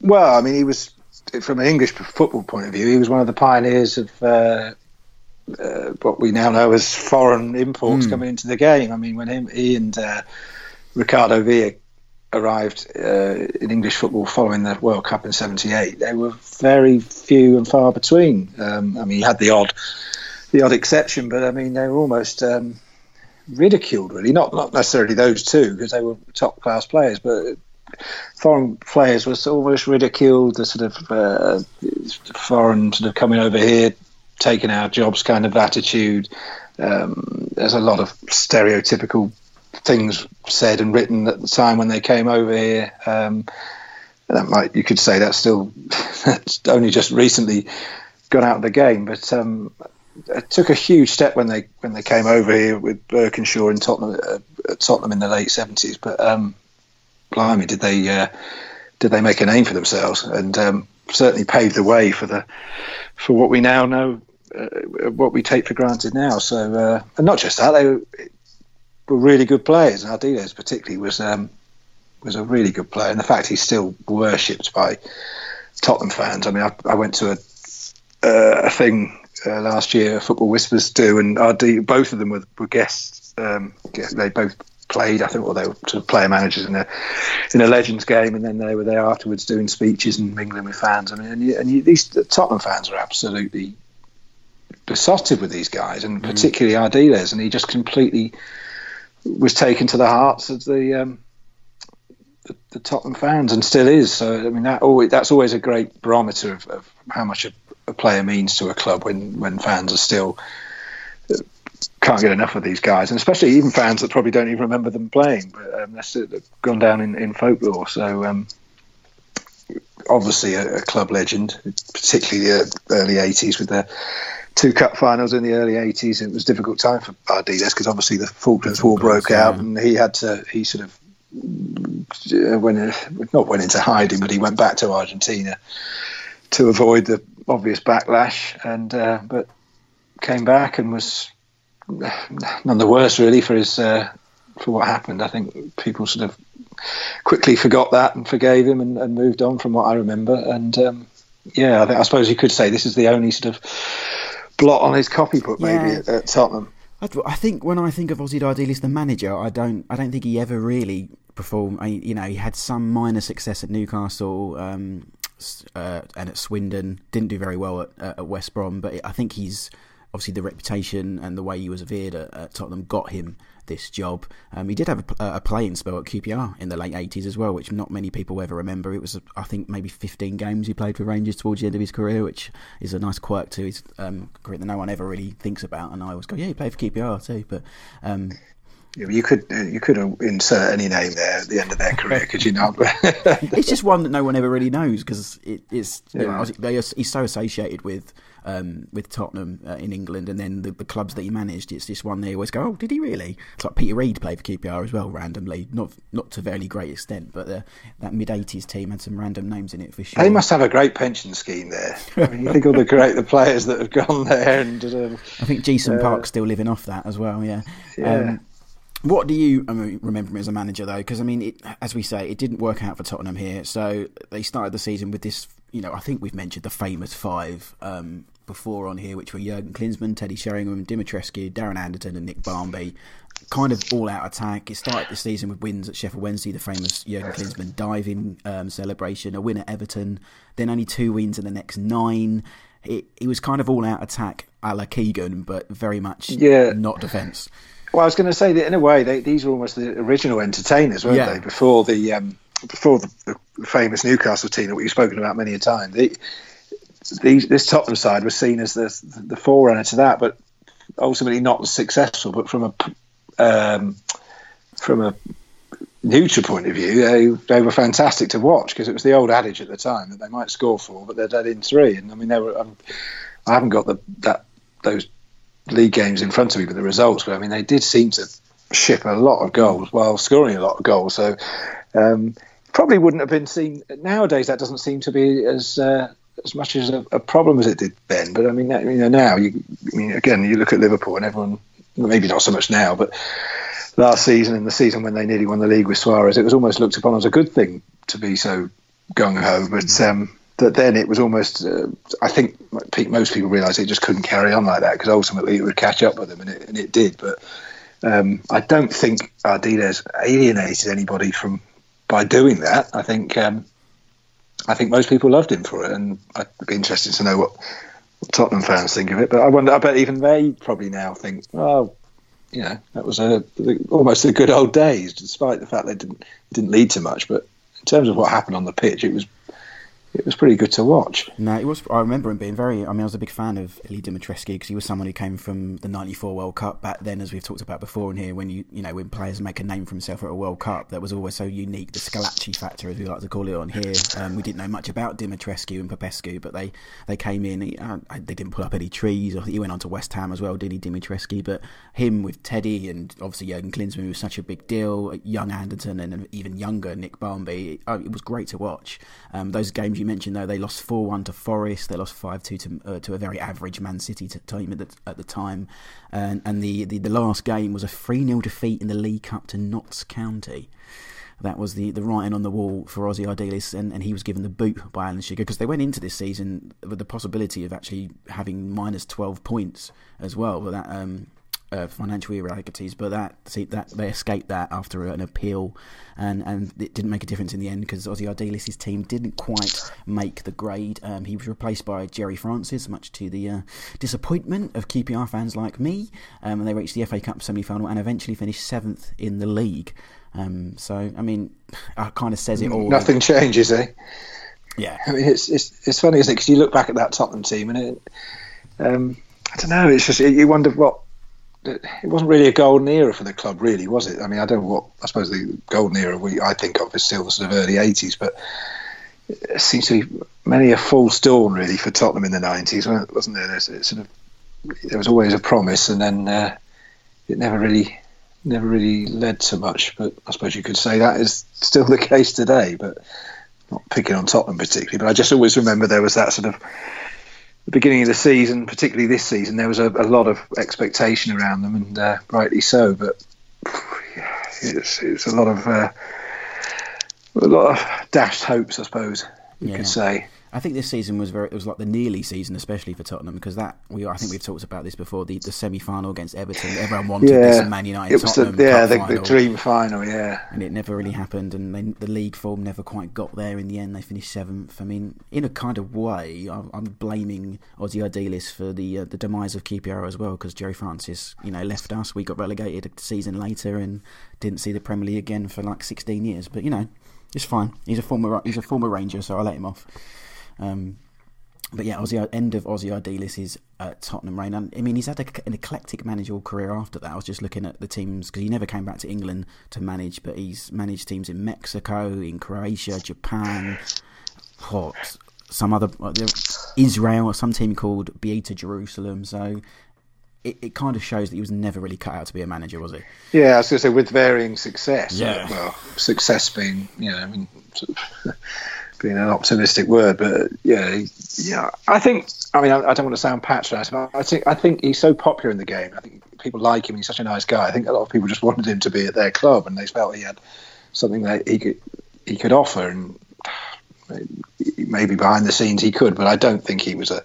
Well, I mean, he was from an English football point of view, he was one of the pioneers of uh, uh, what we now know as foreign imports mm. coming into the game. I mean, when him, he and uh, Ricardo Villa arrived uh, in English football following the World Cup in '78, they were very few and far between. Um, I mean, he had the odd, the odd exception, but I mean, they were almost um, ridiculed. Really, not not necessarily those two because they were top class players, but foreign players was almost ridiculed. The sort of uh, foreign sort of coming over here, taking our jobs kind of attitude. Um, there's a lot of stereotypical things said and written at the time when they came over here. Um, that might you could say that's still that's only just recently got out of the game, but um, it took a huge step when they when they came over here with Burkinshaw and Tottenham uh, Tottenham in the late seventies. But um, blimey, did they uh, did they make a name for themselves and um, certainly paved the way for the for what we now know uh, what we take for granted now. So, uh, and not just that, they were, really good players. And Ardiles particularly was um, was a really good player. And the fact he's still worshipped by Tottenham fans. I mean, I, I went to a uh, a thing uh, last year, Football Whispers do, and both of them were, were guests. Um, they both played. I think, or they were sort of player managers in a in a Legends game, and then they were there afterwards doing speeches and mingling with fans. I mean, and, you, and you, these the Tottenham fans are absolutely besotted with these guys, and mm. particularly mm. Ardiles, and he just completely was taken to the hearts of the, um, the, the Tottenham fans, and still is. So I mean, that always, that's always a great barometer of, of how much a, a, player means to a club when when fans are still uh, can't get enough of these guys, and especially even fans that probably don't even remember them playing, but um, that's gone down in, in folklore. So. Um, obviously, a, a, club legend, particularly the early '80s with the two cup finals in the early 80s. It was a difficult time for Ardiles because obviously the Falklands War broke out and he had to, he sort of uh, went, not went into hiding, but he went back to Argentina to avoid the obvious backlash. And, uh, but came back and was none the worse really for his, uh, for what happened. I think people sort of quickly forgot that and forgave him and, and moved on from what I remember. And, um, yeah, I, think, I suppose you could say this is the only sort of blot on his copybook, maybe yeah. at, at, Tottenham. I, think when I think of Ossie Ardiles, the manager, I don't, I don't think he ever really performed. I, you know, he had some minor success at Newcastle um, uh, and at Swindon. Didn't do very well at, at West Brom, but I think he's obviously the reputation and the way he was revered at, at Tottenham got him this job. Um, he did have a, a, playing spell at QPR in the late 80s as well, which not many people ever remember. It was, I think, maybe 15 games he played for Rangers towards the end of his career, which is a nice quirk to his um, career that no one ever really thinks about. And I always go, yeah, he played for QPR too. But um, you could you could insert any name there at the end of their career, could you not? it's just one that no one ever really knows because it, it's yeah. you know, he's so associated with um, with Tottenham uh, in England, and then the, the, clubs that he managed. It's just one they always go, "Oh, did he really?" It's like Peter Reid played for QPR as well, randomly, not not to very great extent, but uh, that mid '80s team had some random names in it for sure. They must have a great pension scheme there. I mean, you think all the great the players that have gone there, and um, I think Ji-sung uh, Park's still living off that as well. Yeah. yeah. Um, what do you remember him as a manager though? Because I mean, it, as we say, it didn't work out for Tottenham here. So they started the season with this. You know, I think we've mentioned the famous five um, before on here, which were Jurgen Klinsmann, Teddy Sheringham, Dumitrescu, Darren Anderton, and Nick Barmby. Kind of all out attack. It started the season with wins at Sheffield Wednesday, the famous Jurgen Klinsmann diving um, celebration, a win at Everton, then only two wins in the next nine. It, it was kind of all out attack a la Keegan, but very much yeah. not defence. Well, I was going to say that in a way, they, these were almost the original entertainers, weren't yeah. they? Before the um, before the, the, famous Newcastle team that we've spoken about many a time. The, these, this Tottenham side was seen as the the forerunner to that, but ultimately not as successful. But from a um, from a neutral point of view, they, they were fantastic to watch because it was the old adage at the time that they might score four, but they're dead in three. And I mean, they were. Um, I haven't got the that those league games in front of me, but the results were. I mean, they did seem to ship a lot of goals while scoring a lot of goals. So um, probably wouldn't have been seen nowadays. That doesn't seem to be as uh, as much as a, a, problem as it did then. But I mean, you know, now you, I mean, again, you look at Liverpool and everyone, maybe not so much now, but last season and the season when they nearly won the league with Suarez, it was almost looked upon as a good thing to be so gung ho. But um, that then it was almost, uh, I think most people realised it just couldn't carry on like that because ultimately it would catch up with them, and it, and it did. But um, I don't think Ardiles alienated anybody from by doing that. I think um, I think most people loved him for it, and I'd be interested to know what, what, Tottenham fans think of it. But I wonder, I bet even they probably now think, oh, you know, that was a almost the good old days, despite the fact they didn't didn't lead to much. But in terms of what happened on the pitch, it was it was pretty good to watch. No, it was. I remember him being very. I mean, I was a big fan of Ilie Dumitrescu because he was someone who came from the '94 World Cup back then, as we've talked about before in here. When you, you know, when players make a name for himself at a World Cup, that was always so unique. The Schillaci factor, as we like to call it on here. Um, we didn't know much about Dumitrescu and Popescu, but they they came in. He, uh, they didn't pull up any trees. He went on to West Ham as well, did he, Dumitrescu? But him with Teddy and obviously Jurgen Klinsmann was such a big deal. Young Anderton and even younger Nick Barmby. Uh, it was great to watch. Um, those games you mentioned, though, they lost 4 1 to Forest. They lost 5 2 to, uh, to a very average Man City team at the, at the time. And, and the, the, the last game was a 3 0 defeat in the League Cup to Notts County that was the, the writing on the wall for Ossie Ardiles, and, and he was given the boot by Alan Sugar because they went into this season with the possibility of actually having minus 12 points as well. But that um, uh, financial irregularities, but that see, that they escaped that after an appeal, and, and it didn't make a difference in the end because Ossie Ardiles' team didn't quite make the grade. Um, he was replaced by Gerry Francis, much to the uh, disappointment of QPR fans like me, um, and they reached the FA Cup semi-final and eventually finished seventh in the league. Um, so, I mean, it kind of says it all. Nothing changes, eh? Yeah. I mean, it's it's it's funny, isn't it? Because you look back at that Tottenham team, and it, um, I don't know. It's just you wonder what it wasn't really a golden era for the club, really, was it? I mean, I don't know what I suppose the golden era we I think of is still the sort of early '80s, but it seems to be many a false dawn really for Tottenham in the '90s, wasn't there? There's, sort of, there was always a promise, and then uh, it never really, never really led to much. But I suppose you could say that is still the case today. But not picking on Tottenham particularly, but I just always remember there was that sort of the beginning of the season, particularly this season, there was a, a lot of expectation around them, and uh, rightly so. But it's, it's a lot of uh, a lot of dashed hopes, I suppose you yeah. could say. I think this season was very. It was like the nearly season, especially for Tottenham, because that we. I think we've talked about this before. The, the semi final against Everton, everyone wanted yeah, this Man United. It was Tottenham the, yeah, the, the, dream final, yeah. And it never really happened, and they, the league form never quite got there. In the end, they finished seventh. I mean, in a kind of way, I'm, I'm blaming Ossie Ardiles for the uh, the demise of QPR as well, because Gerry Francis, you know, left us. We got relegated a season later and didn't see the Premier League again for like 16 years. But you know, it's fine. He's a former he's a former Ranger, so I let him off. Um, but yeah, Ossie, end of Ossie Ardiles' uh, Tottenham reign. And, I mean, he's had a, an eclectic managerial career after that. I was just looking at the teams because he never came back to England to manage, but he's managed teams in Mexico, in Croatia, Japan, what some other uh, Israel, or some team called Beitar Jerusalem. So it, it kind of shows that he was never really cut out to be a manager, was he? Yeah, I was going to say with varying success. Yeah. Well, success being, you know, I mean. Sort of being an optimistic word, but yeah, yeah. I think. I mean, I, I don't want to sound patronising, but I think I think he's so popular in the game. I think people like him. He's such a nice guy. I think a lot of people just wanted him to be at their club, and they felt he had something that he could he could offer. And maybe behind the scenes he could, but I don't think he was a,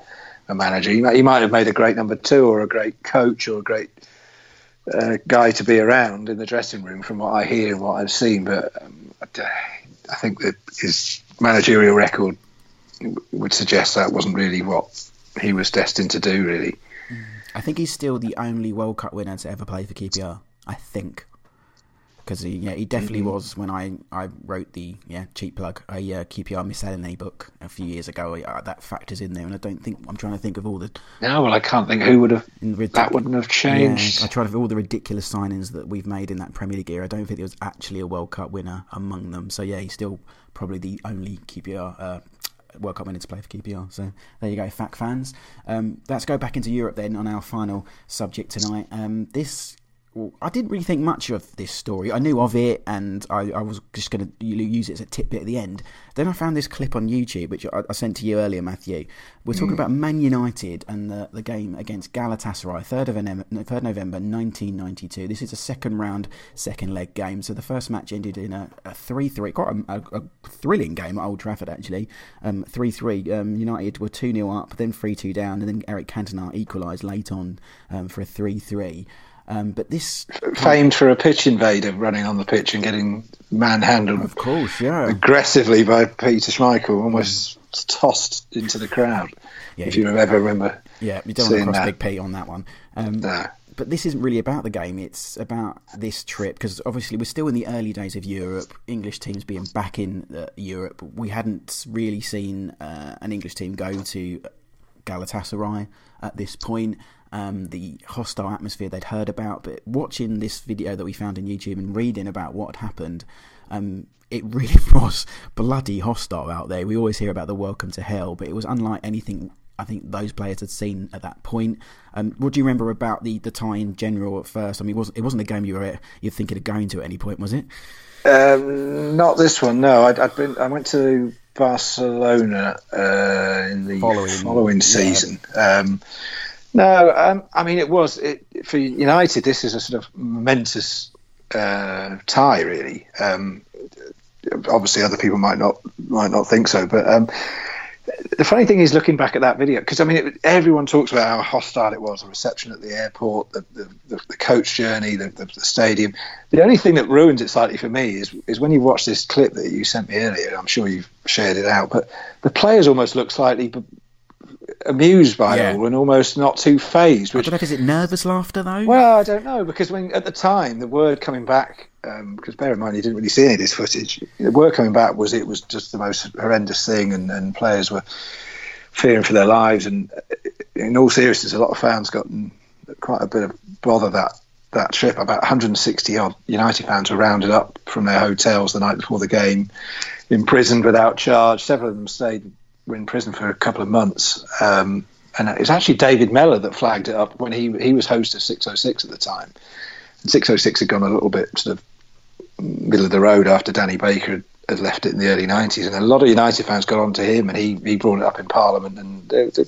a manager. He might, he might have made a great number two or a great coach or a great uh, guy to be around in the dressing room, from what I hear and what I've seen. But um, I think that his managerial record would suggest that wasn't really what he was destined to do. Really, I think he's still the only World Cup winner to ever play for QPR. I think because he yeah he definitely mm-hmm. was when I, I wrote the yeah cheap plug a uh, QPR miscellany book a few years ago uh, that factors in there and I don't think I'm trying to think of all the no well I can't think who would have ridic- that wouldn't have changed yeah, I tried to all the ridiculous signings that we've made in that Premier League era I don't think there was actually a World Cup winner among them so yeah he's still probably the only QPR uh, World Cup winner to play for QPR. So there you go, FAC fans. Um, let's go back into Europe then on our final subject tonight. Um, this I didn't really think much of this story. I knew of it, and I, I was just going to use it as a tidbit at the end. Then I found this clip on YouTube, which I, I sent to you earlier, Matthew. We're talking mm. about Man United and the, the game against Galatasaray, 3rd, of 3rd November 1992. This is a second round, second leg game. So the first match ended in a 3 3, quite a, a, a, thrilling game at Old Trafford, actually. 3 um, 3. Um, United were 2 0 up, then 3 2 down, and then Eric Cantona equalised late on um, for a 3 3. Um, but this famed for a pitch invader running on the pitch and getting manhandled, of course, yeah, aggressively by Peter Schmeichel, almost tossed into the crowd. Yeah, if you ever remember, yeah, you don't want to cross that. Big Pete on that one. Um, no. But this isn't really about the game. It's about this trip because obviously we're still in the early days of Europe. English teams being back in uh, Europe, we hadn't really seen uh, an English team go to Galatasaray at this point um, the hostile atmosphere they'd heard about. But watching this video that we found in YouTube and reading about what had happened, um, it really was bloody hostile out there. We always hear about the welcome to hell, but it was unlike anything I think those players had seen at that point. Um, what do you remember about the, the tie in general at first? I mean, it wasn't, it wasn't a game you were you're thinking of going to at any point, was it? Um, not this one. No, I'd, I'd, been. I went to Barcelona uh, in the following, following season. Yeah. Um, no, um, I mean it was it, for United. This is a sort of momentous uh, tie, really. Um, obviously, other people might not might not think so, but um, the funny thing is, looking back at that video, because I mean, it, everyone talks about how hostile it was, the reception at the airport, the the, the, the coach journey, the, the, stadium. The only thing that ruins it slightly for me is is when you watch this clip that you sent me earlier. I'm sure you've shared it out, but the players almost look slightly amused by yeah. it all and almost not too phased. Which, I don't know, is it nervous laughter though? Well, I don't know because when at the time the word coming back, um, because bear in mind you didn't really see any of this footage. The word coming back was it was just the most horrendous thing, and, and players were fearing for their lives. And in all seriousness, a lot of fans got quite a bit of bother that that trip. About 160 odd United fans were rounded up from their hotels the night before the game, imprisoned without charge. Several of them stayed were in prison for a couple of months. Um, and it's actually David Mellor that flagged it up when he he was host of 606 at the time. And 606 had gone a little bit sort of middle of the road after Danny Baker had had left it in the early 90s. And a lot of United fans got on to him, and he, he brought it up in Parliament. And uh, you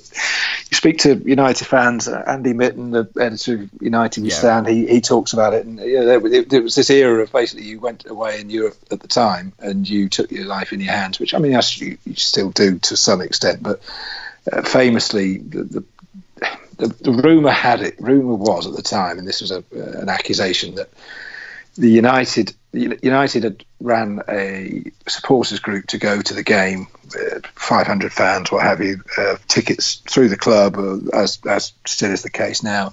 speak to United fans, uh, Andy Mitten, the editor of United We yeah. Stand, he, he talks about it. And you know, there, there, was this era of basically you went away in Europe at the time and you took your life in your hands, which I mean, you, you still do to some extent. But uh, famously, the, the the, the rumor had it, rumor was at the time, and this was a, uh, an accusation that the United United had ran a supporters group to go to the game, uh, 500 fans, what have you, uh, tickets through the club, uh, as as still is the case now.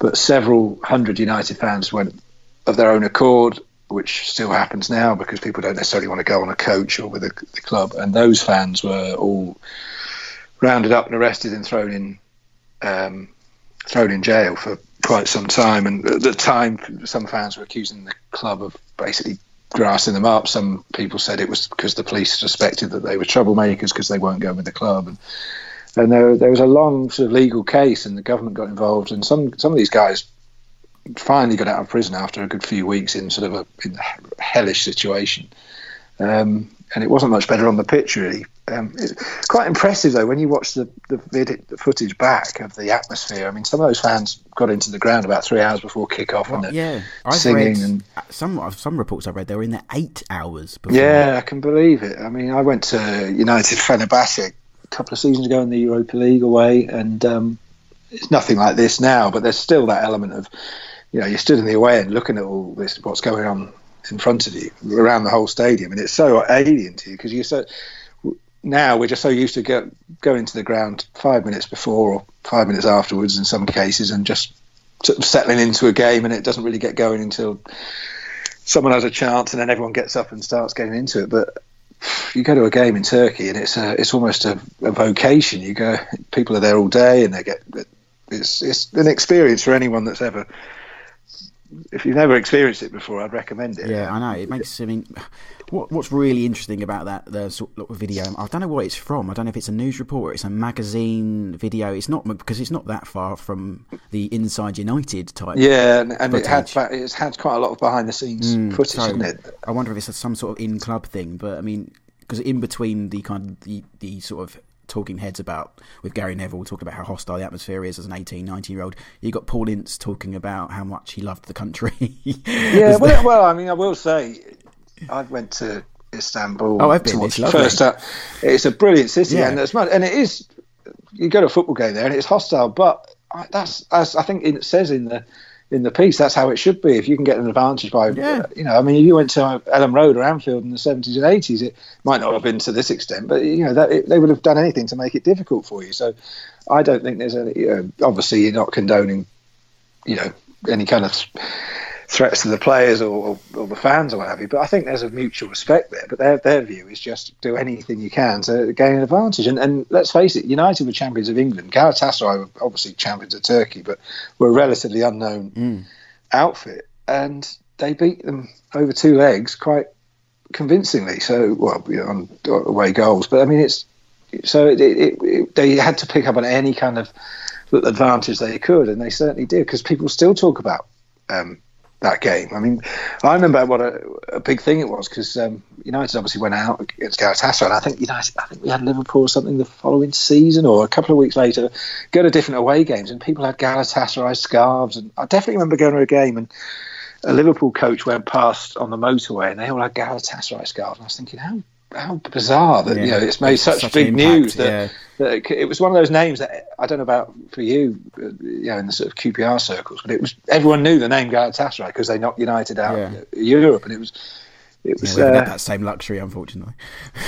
But several hundred United fans went of their own accord, which still happens now because people don't necessarily want to go on a coach or with the, the club. And those fans were all rounded up and arrested and thrown in um, thrown in jail for quite some time. And at the time, some fans were accusing the club of basically grassing them up. Some people said it was because the police suspected that they were troublemakers because they weren't going with the club. And, and there, there was a long sort of legal case, and the government got involved. And some some of these guys finally got out of prison after a good few weeks in sort of a, in a hellish situation. Um, and it wasn't much better on the pitch, really. Um, it's quite impressive though when you watch the the, video, the, footage back of the atmosphere. I mean, some of those fans got into the ground about three hours before kick-off well, and yeah, I've singing and some some reports I read they were in there eight hours. Before. Yeah, I can believe it. I mean, I went to United Fenerbahce a couple of seasons ago in the Europa League away, and um, it's nothing like this now. But there's still that element of you know, you stood in the away end looking at all this, what's going on in front of you around the whole stadium, and it's so alien to you because you're so now we're just so used to go, going to the ground five minutes before or five minutes afterwards in some cases, and just sort of settling into a game, and it doesn't really get going until someone has a chance, and then everyone gets up and starts getting into it. But you go to a game in Turkey, and it's a, it's almost a, a vocation. You go, people are there all day, and they get it's it's an experience for anyone that's ever if you've never experienced it before, I'd recommend it. Yeah, I know. It makes. I mean, what what's really interesting about that the sort of video? I don't know what it's from. I don't know if it's a news report it's a magazine video. It's not because it's not that far from the Inside United type. Yeah, and, and it had it's had quite a lot of behind the scenes mm, footage, so not it? I wonder if it's some sort of in club thing. But I mean, because in between the kind of the, the sort of talking heads about with Gary Neville talking about how hostile the atmosphere is as an 18, 19 year old. You got Paul Ince talking about how much he loved the country. yeah, well, well, I mean, I will say, I went to Istanbul. Oh, I've been. It's first up. It's a brilliant city, yeah. and it's and it is. You go to a football game there, and it's hostile, but that's as I think it says in the in the piece, that's how it should be. If you can get an advantage by, yeah. you know, I mean, if you went to Elland Road or Anfield in the 70s and 80s, it might not have been to this extent, but, you know, that, it, they would have done anything to make it difficult for you. So I don't think there's any, you know, obviously, you're not condoning, you know, any kind of threats to the players or, or, the fans or what have you. But I think there's a mutual respect there. But their their view is just do anything you can to gain an advantage. And, and let's face it, United were champions of England. Galatasaray were obviously champions of Turkey, but were a relatively unknown mm. outfit, and they beat them over two legs quite convincingly. So well, you know, on away goals. But I mean, it's so it, it, it, they had to pick up on any kind of advantage they could, and they certainly did because people still talk about um, that game. I mean, I remember what a, a big thing it was because um, United obviously went out against Galatasaray, and I think United, I think we had Liverpool or something the following season or a couple of weeks later, go to different away games, and people had Galatasaray scarves, and I definitely remember going to a game and a Liverpool coach went past on the motorway, and they all had Galatasaray scarves, and I was thinking, how how bizarre that yeah. you know it's made such, such big impact, news that, yeah. that, it was one of those names that I don't know about for you, uh, you know, in the sort of QPR circles, but it was everyone knew the name Galatasaray because they knocked United out yeah. Europe, and it was. It was yeah, uh, that same luxury, unfortunately.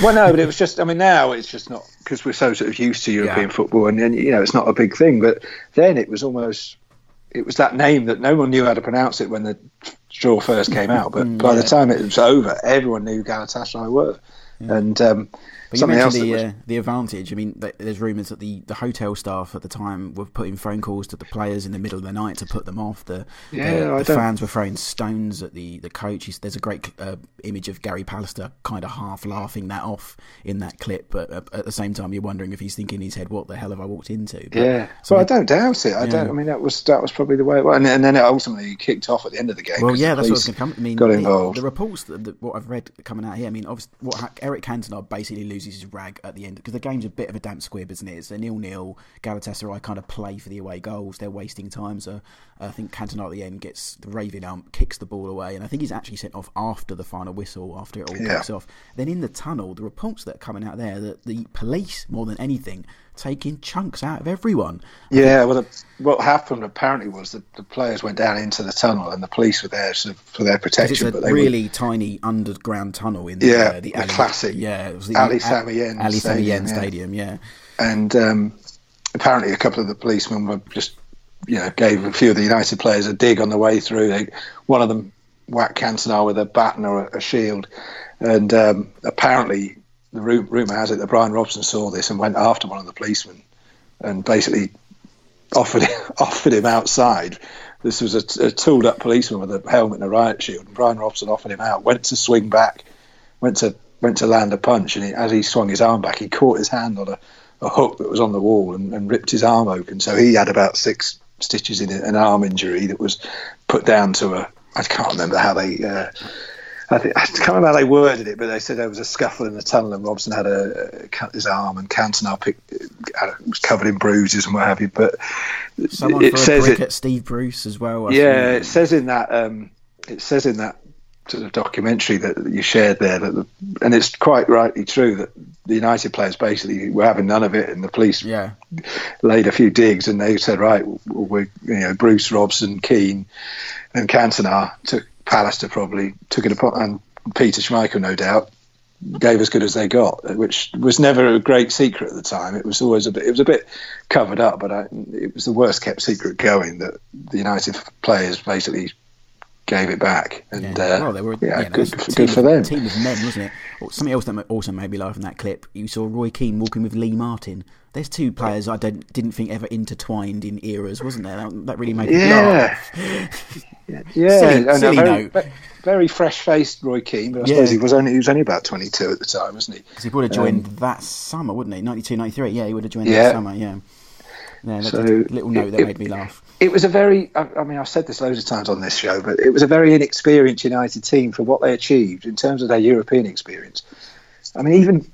well, no, but it was just. I mean, now it's just not because we're so sort of used to European football, and, and you know, it's not a big thing. But then it was almost it was that name that no one knew how to pronounce it when the draw first came out. But mm, by the time it was over, everyone knew Galatasaray were and um, but you mentioned the was... uh, the advantage. I mean, there's rumours that the, the hotel staff at the time were putting phone calls to the players in the middle of the night to put them off. The, yeah, the, the fans were throwing stones at the the coach. There's a great uh, image of Gary Pallister kind of half laughing that off in that clip, but at the same time, you're wondering if he's thinking in his head, "What the hell have I walked into?" But, yeah, well, I don't doubt it. I yeah. don't. I mean, that was that was probably the way. It was. And, and then it ultimately kicked off at the end of the game. Well, yeah, that's what was going to come. I mean, got involved. The, the reports that, that, what I've read coming out here. I mean, obviously, what Eric Cantona basically loses his rag at the end because the game's a bit of a damp squib, isn't it? It's a nil-nil. Galatasaray kind of play for the away goals. They're wasting time, so I think Cantona at the end gets the raving ump, kicks the ball away, and I think he's actually sent off after the final whistle, after it all yeah. kicks off. Then in the tunnel, the reports that are coming out there that the police, more than anything, taking chunks out of everyone. Yeah, well, the, what happened apparently was that the players went down into the tunnel and the police were there sort of for their protection. It's a really were, tiny underground tunnel in the, yeah, uh, the, the classic yeah, it was the Ali Sami Yen Ali Stadium, yeah. And um, apparently, a couple of the policemen were just you know gave a few of the United players a dig on the way through. They, one of them whacked Cantona with a baton or a, a shield, and um, apparently the rumor has it that Brian Robson saw this and went after one of the policemen and basically offered offered him outside. This was a, a tooled up policeman with a helmet and a riot shield. And Brian Robson offered him out. Went to swing back, went to went to land a punch, and he, as he swung his arm back, he caught his hand on a, a hook that was on the wall and, and, ripped his arm open. So he had about six stitches in an arm injury that was put down to a. I can't remember how they. Uh, I, think, I can't remember how they worded it, but they said there was a scuffle in the tunnel and Robson had a, cut his arm and Cantona picked, was covered in bruises and what have you. But Someone it says it, at Steve Bruce as well. I yeah, think. it says in that um, it says in that sort of documentary that you shared there that, the, and it's quite rightly true that the United players basically were having none of it, and the police yeah. laid a few digs, and they said, right, we're you know Bruce Robson, Keane, and Cantona took Pallister probably took it upon, and Peter Schmeichel, no doubt, gave as good as they got, which was never a great secret at the time. It was always a bit, it was a bit covered up, but I, it was the worst kept secret going that the United players basically gave it back. And yeah, uh, well, they were yeah, yeah good, good for them. Team of men, wasn't it? Something else that also made me laugh in that clip. You saw Roy Keane walking with Lee Martin. There's two players I don't, didn't think ever intertwined in eras, wasn't there? That, that really made me yeah. laugh. yeah, yeah, silly, silly very, note. Very fresh-faced Roy Keane, but I yeah. suppose he was only he was only about 22 at the time, wasn't he? Because he would have joined um, that summer, wouldn't he? 92, 93. Yeah, he would have joined yeah. that summer. Yeah. Yeah, so little note that it, made me laugh. It was a very, I, I, mean, I've said this loads of times on this show, but it was a very inexperienced United team for what they achieved in terms of their European experience. I mean, even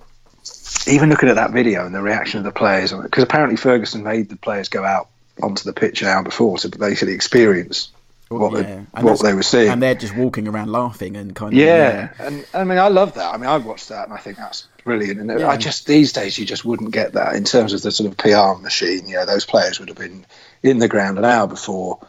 even looking at that video and the reaction of the players, because apparently Ferguson made the players go out onto the pitch an hour before to basically experience what, yeah. they, what they were seeing. And they're just walking around laughing and kind of. Yeah. yeah. and I mean, I love that. I mean, I watched that and I think that's brilliant. And yeah. I just, these days, you just wouldn't get that in terms of the sort of PR machine. You know, those players would have been in the ground an hour before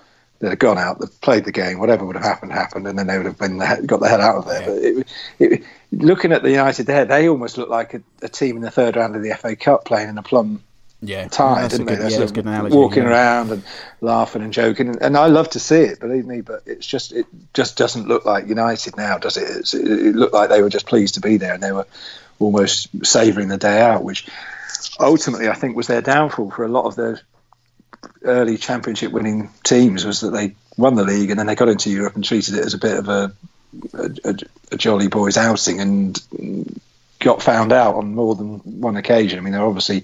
they'd have gone out, they'd played the game, whatever would have happened, happened, and then they would have been got the hell out of there. But it, it, looking at the United there, they almost look like a, a, team in the third round of the FA Cup playing in a plum yeah, tie, didn't good, they? Yeah, analogy, walking yeah. around and laughing and joking, and, and, I love to see it, believe me. But it's just it just doesn't look like United now, does it? It's, it, it looked like they were just pleased to be there, and they were almost savouring the day out, which ultimately I think was their downfall for a lot of the early championship winning teams was that they won the league and then they got into Europe and treated it as a bit of a a, a jolly boys outing and got found out on more than one occasion. I mean, they're obviously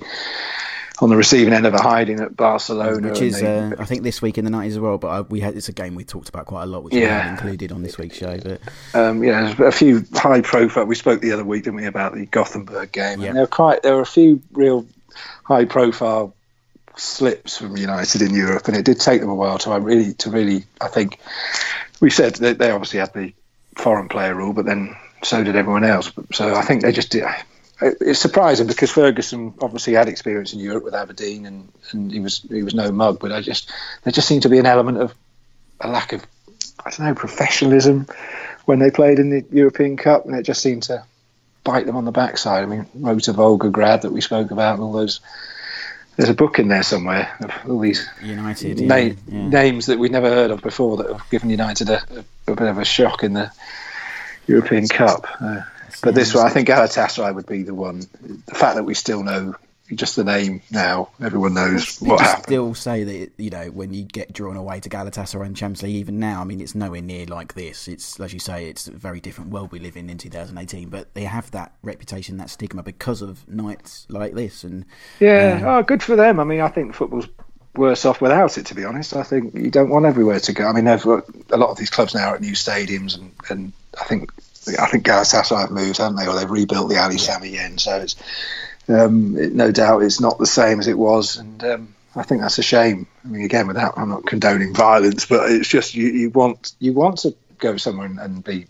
on the receiving end of a hiding at Barcelona, which is, they, uh, I think, this week in the nineties as well. But I, we had it's a game we talked about quite a lot, which yeah. we included on this week's show. But um, yeah, a few high profile. We spoke the other week, didn't we, about the Gothenburg game? Yeah. And there were quite there were a few real high profile slips from United in Europe, and it did take them a while to I really to really I think we said that they obviously had the foreign player rule, but then so did everyone else. So I think they just did. It's surprising because Ferguson obviously had experience in Europe with Aberdeen, and, and he was he was no mug. But I just there just seemed to be an element of a lack of I don't know professionalism when they played in the European Cup, and it just seemed to bite them on the backside. I mean, Rotor Volgograd that we spoke about, and all those there's a book in there somewhere of all these United na- yeah, yeah. names that we'd never heard of before that have given United a, a, a, bit of a shock in the European Cup. Uh, But this one, I think Galatasaray would be the one. The fact that we still know just the name now, everyone knows what happened. Still say that you know when you get drawn away to Galatasaray and Champions League, even now, I mean, it's nowhere near like this. It's as you say, it's a very different world we live in in 2018. But they have that reputation, that stigma because of nights like this. And yeah, uh, oh, good for them. I mean, I think football's worse off without it. To be honest, I think you don't want everywhere to go. I mean, a lot of these clubs now are at new stadiums, and, and I think I think Galatasaray have moved, haven't they? Or they've rebuilt the Ali Sami Yen, so it's um, it, no doubt it's not the same as it was, and um, I think that's a shame. I mean, again, without I'm not condoning violence, but it's just you, you want you want to go somewhere and, and be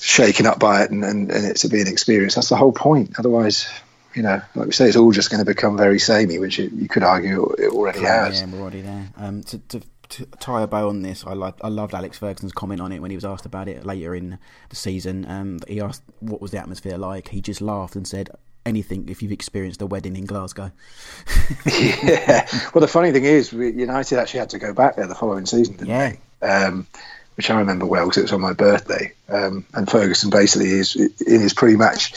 shaken up by it, and, and, and it to be an experience. That's the whole point. Otherwise, you know, like we say, it's all just going to become very samey, which it, you could argue it already oh, has. Yeah, we're already there. Um, to, to, tie a bow on this, I loved, I loved Alex Ferguson's comment on it when he was asked about it later in the season. Um, he asked what was the atmosphere like. He just laughed and said, anything if you've experienced a wedding in Glasgow. yeah. Well, the funny thing is, United actually had to go back there the following season, didn't yeah. they? Um, which I remember well because it was on my birthday. Um, and Ferguson basically is in his pre-match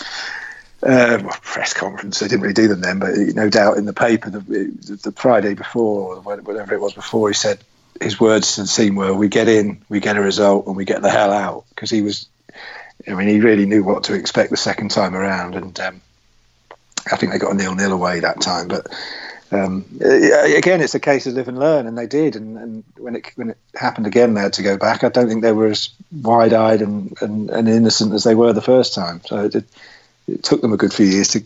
uh, well, press conference. They didn't really do them then, but no doubt in the paper the, the Friday before, or whatever it was before, he said his words to the team were, "We get in, we get a result, and we get the hell out." Because he was, I mean, he really knew what to expect the second time around, and um, I think they got a nil-nil away that time, but. Um, again, it's a case of live and learn, and they did. And, and, when it when it happened again, they had to go back. I don't think they were as wide-eyed and, and, and innocent as they were the first time. So it, it, took them a good few years to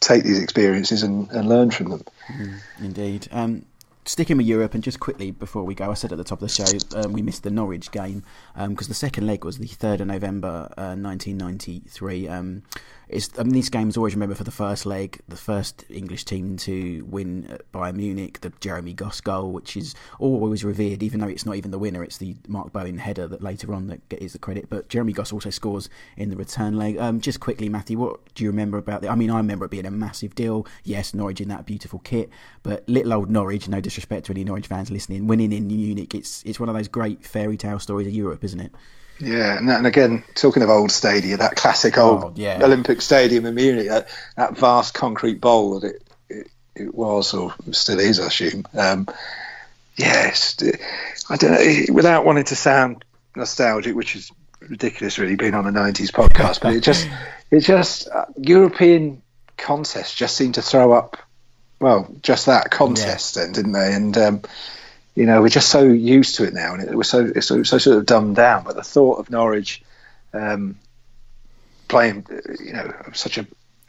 take these experiences and, and learn from them. Mm, indeed. Um, sticking with Europe, and just quickly before we go, I said at the top of the show um, we missed the Norwich game because um, the second leg was the third of November, uh, 1993. Um, it's, I mean, these games always remember for the first leg, the first English team to win Bayern Munich, the Jeremy Goss goal, which is always revered, even though it's not even the winner. It's the Mark Bowen header that later on that gets the credit. But Jeremy Goss also scores in the return leg. Um, just quickly, Matthew, what do you remember about that? I mean, I remember it being a massive deal. Yes, Norwich in that beautiful kit, but little old Norwich, no disrespect to any Norwich fans listening, winning in Munich, it's it's one of those great fairy tale stories of Europe, isn't it? Yeah, and, that, and, again, talking of old stadia, that classic old oh, yeah. Olympic Stadium in Munich, that, that, vast concrete bowl that it, it, it, was or still is, I assume. Um, yes, I don't know, without wanting to sound nostalgic, which is ridiculous, really, being on a '90s podcast, but it just, it just uh, European contests just seem to throw up, well, just that contest, yeah. then, didn't they? And um, you know, we're just so used to it now, and it was so it's so, so sort of dumbed down. But the thought of Norwich um, playing, you know, such a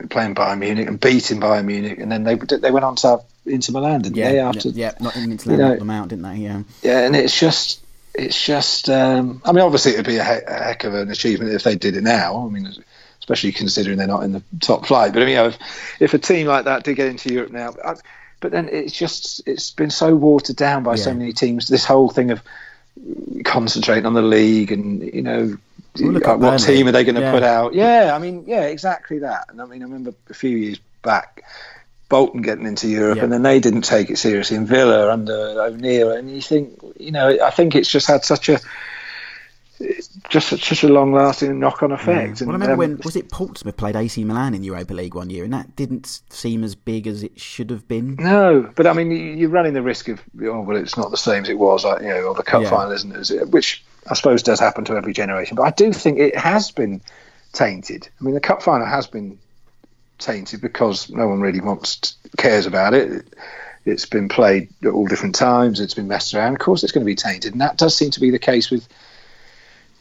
playing Bayern Munich and beating Bayern Munich, and then they they went on to have Inter Milan, didn't yeah, they? After yeah, not Inter Milan, you know, them out, didn't they? Yeah, yeah, and it's just it's just. Um, I mean, obviously, it'd be a, he- a, heck of an achievement if they did it now. I mean, especially considering they're not in the top flight. But I mean, you know, if, if a team like that did get into Europe now. I, but then it's just it's been so watered down by yeah. so many teams. This whole thing of concentrating on the league and you know well, uh, what team are they going to yeah. put out? Yeah, I mean, yeah, exactly that. And I mean, I remember a few years back, Bolton getting into Europe, yeah. and then they didn't take it seriously. And Villa under O'Neill, and you think, you know, I think it's just had such a just such a long lasting knock on effect. Yeah. Well, I remember um, when was it Portsmouth played AC Milan in Europa League one year, and that didn't seem as big as it should have been. No, but I mean, you're running the risk of oh well, it's not the same as it was, like, you know, or the cup yeah. final isn't it? Which I suppose does happen to every generation. But I do think it has been tainted. I mean, the cup final has been tainted because no one really wants cares about it. It's been played at all different times. It's been messed around. Of course, it's going to be tainted, and that does seem to be the case with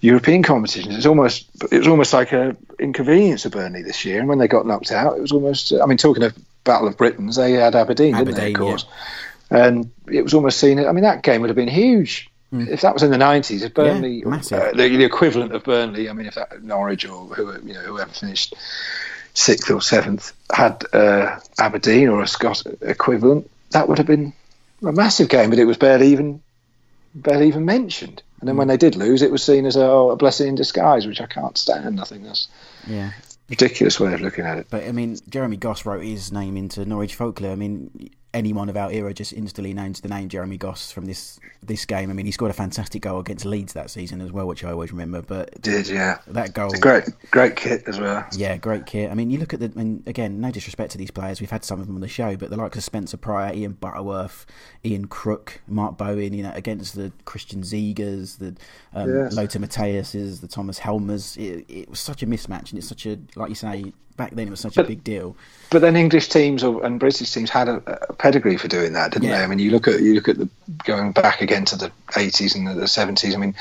European competitions. It's almost it was almost like a inconvenience of Burnley this year. And when they got knocked out, it was almost. I mean, talking of Battle of Britons, they had Aberdeen, Aberdeen didn't they? Of course. Yeah. And it was almost seen. I mean, that game would have been huge mm. if that was in the nineties. If Burnley, yeah, uh, the, the, equivalent of Burnley, I mean, if that Norwich or who, you know whoever finished sixth or seventh had uh, Aberdeen or a Scott equivalent, that would have been a massive game. But it was barely even barely even mentioned. And then when they did lose, it was seen as a, oh, a blessing in disguise, which I can't stand. I think that's yeah ridiculous way of looking at it. But I mean, Jeremy Goss wrote his name into Norwich folklore. I mean, anyone of our era just instantly knows the name Jeremy Goss from this this game. I mean, he scored a fantastic goal against Leeds that season as well, which I always remember. But did yeah, that goal, great, great kit as well. Yeah, great kit. I mean, you look at the and again, no disrespect to these players, we've had some of them on the show, but the likes of Spencer Prior, Ian Butterworth, Ian Crook, Mark Bowen, you know, against the Christian Ziegers, the um, yes. Lothar Matthäuses, the Thomas Helmers, it, it was such a mismatch, and it's such a like you say back then it was such but, a big deal. But then English teams or, and British teams had a, a pedigree for doing that, didn't yeah. they? I mean, you look at you look at the going back again to the 80s and the, 70s. I mean,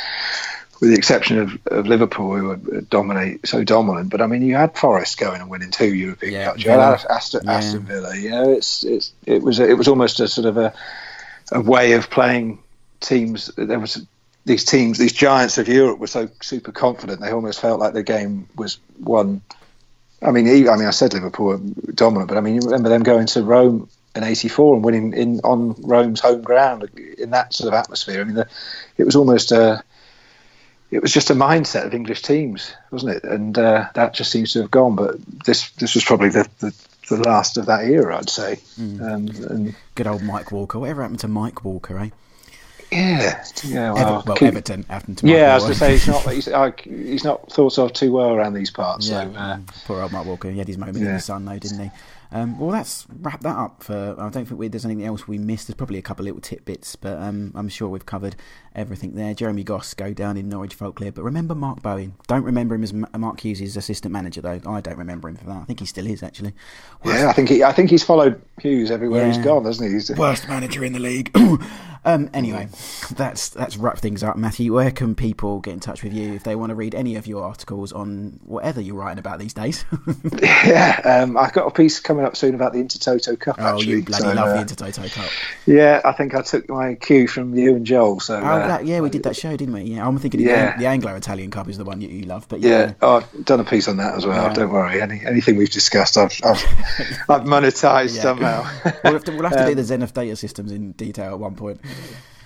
with the exception of, of, Liverpool, who were dominate so dominant. But I mean, you had Forest going and winning two European yeah, Cups. You had Aston, yeah. Aston Villa. You know, it's it's it was it was almost a sort of a a way of playing teams. There was these teams, these giants of Europe, were so super confident. They almost felt like the game was won I mean, I mean, I said Liverpool were dominant, but I mean, you remember them going to Rome in '84 and winning in on Rome's home ground in that sort of atmosphere. I mean, the, it was almost a, it was just a mindset of English teams, wasn't it? And uh, that just seems to have gone. But this this was probably the, the, the last of that era, I'd say. Mm. Um, and good old Mike Walker. Whatever happened to Mike Walker, eh? Yeah, yeah. Well, Ever, well keep, Everton happened to. Yeah, I was going to say he's not he's, uh, he's, not thought of too well around these parts. Yeah, so, uh, poor old Mark Walker. He had his moment yeah. in the sun, though, didn't he? Um, well, let's wrap that up. For I don't think we, there's anything else we missed. There's probably a couple of little tidbits, but um, I'm sure we've covered everything there. Jeremy Goss go down in Norwich folklore, but remember Mark Bowen. Don't remember him as Mark Hughes' assistant manager though. I don't remember him for that. I think he still is actually. Worst, yeah, I think he I think he's followed Hughes everywhere yeah, he's gone, hasn't he? He's worst manager in the league. um, anyway, that's that's wrap things up. Matthew, where can people get in touch with you if they want to read any of your articles on whatever you're writing about these days? yeah, um, I've got a piece coming up soon about the Intertoto Cup. Oh, actually, you bloody so, love uh, the Intertoto Cup. Yeah, I think I took my cue from you and Joel. So oh, uh, that, yeah, we did that show, didn't we? Yeah, I'm thinking yeah. the, the Anglo Italian Cup is the one you, you love. But yeah, yeah. Oh, I've done a piece on that as well. Yeah. Don't worry. Any, anything we've discussed, I've I've, I've monetised somehow. we'll have to, we'll have to um, do the Zenith data systems in detail at one point.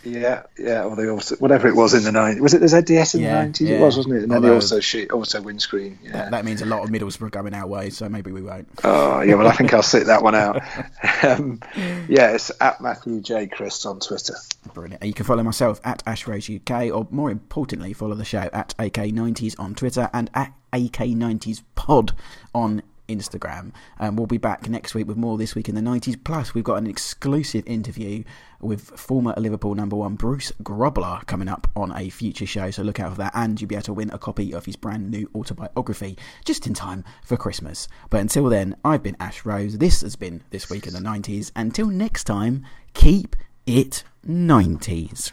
Yeah, yeah, or they also whatever it was in the nineties. Was it the ZDS in yeah, the nineties? Yeah. It was, wasn't it? And then Although, also she also windscreen. Yeah. That, that, means a lot of Middlesbrough going our way, so maybe we won't. Oh yeah, well I think I'll sit that one out. um, yeah, it's at Matthew J Chris on Twitter. Brilliant. You can follow myself at Ashrose UK, or more importantly, follow the show at AK90s on Twitter and at AK90s Pod on Instagram. Um, we'll be back next week with more This Week in the 90s. Plus, we've got an exclusive interview with former Liverpool number one Bruce Grobbelaar coming up on a future show. So look out for that. And you'll be able to win a copy of his brand new autobiography just in time for Christmas. But until then, I've been Ash Rose. This has been This Week in the 90s. Until next time, keep it 90s.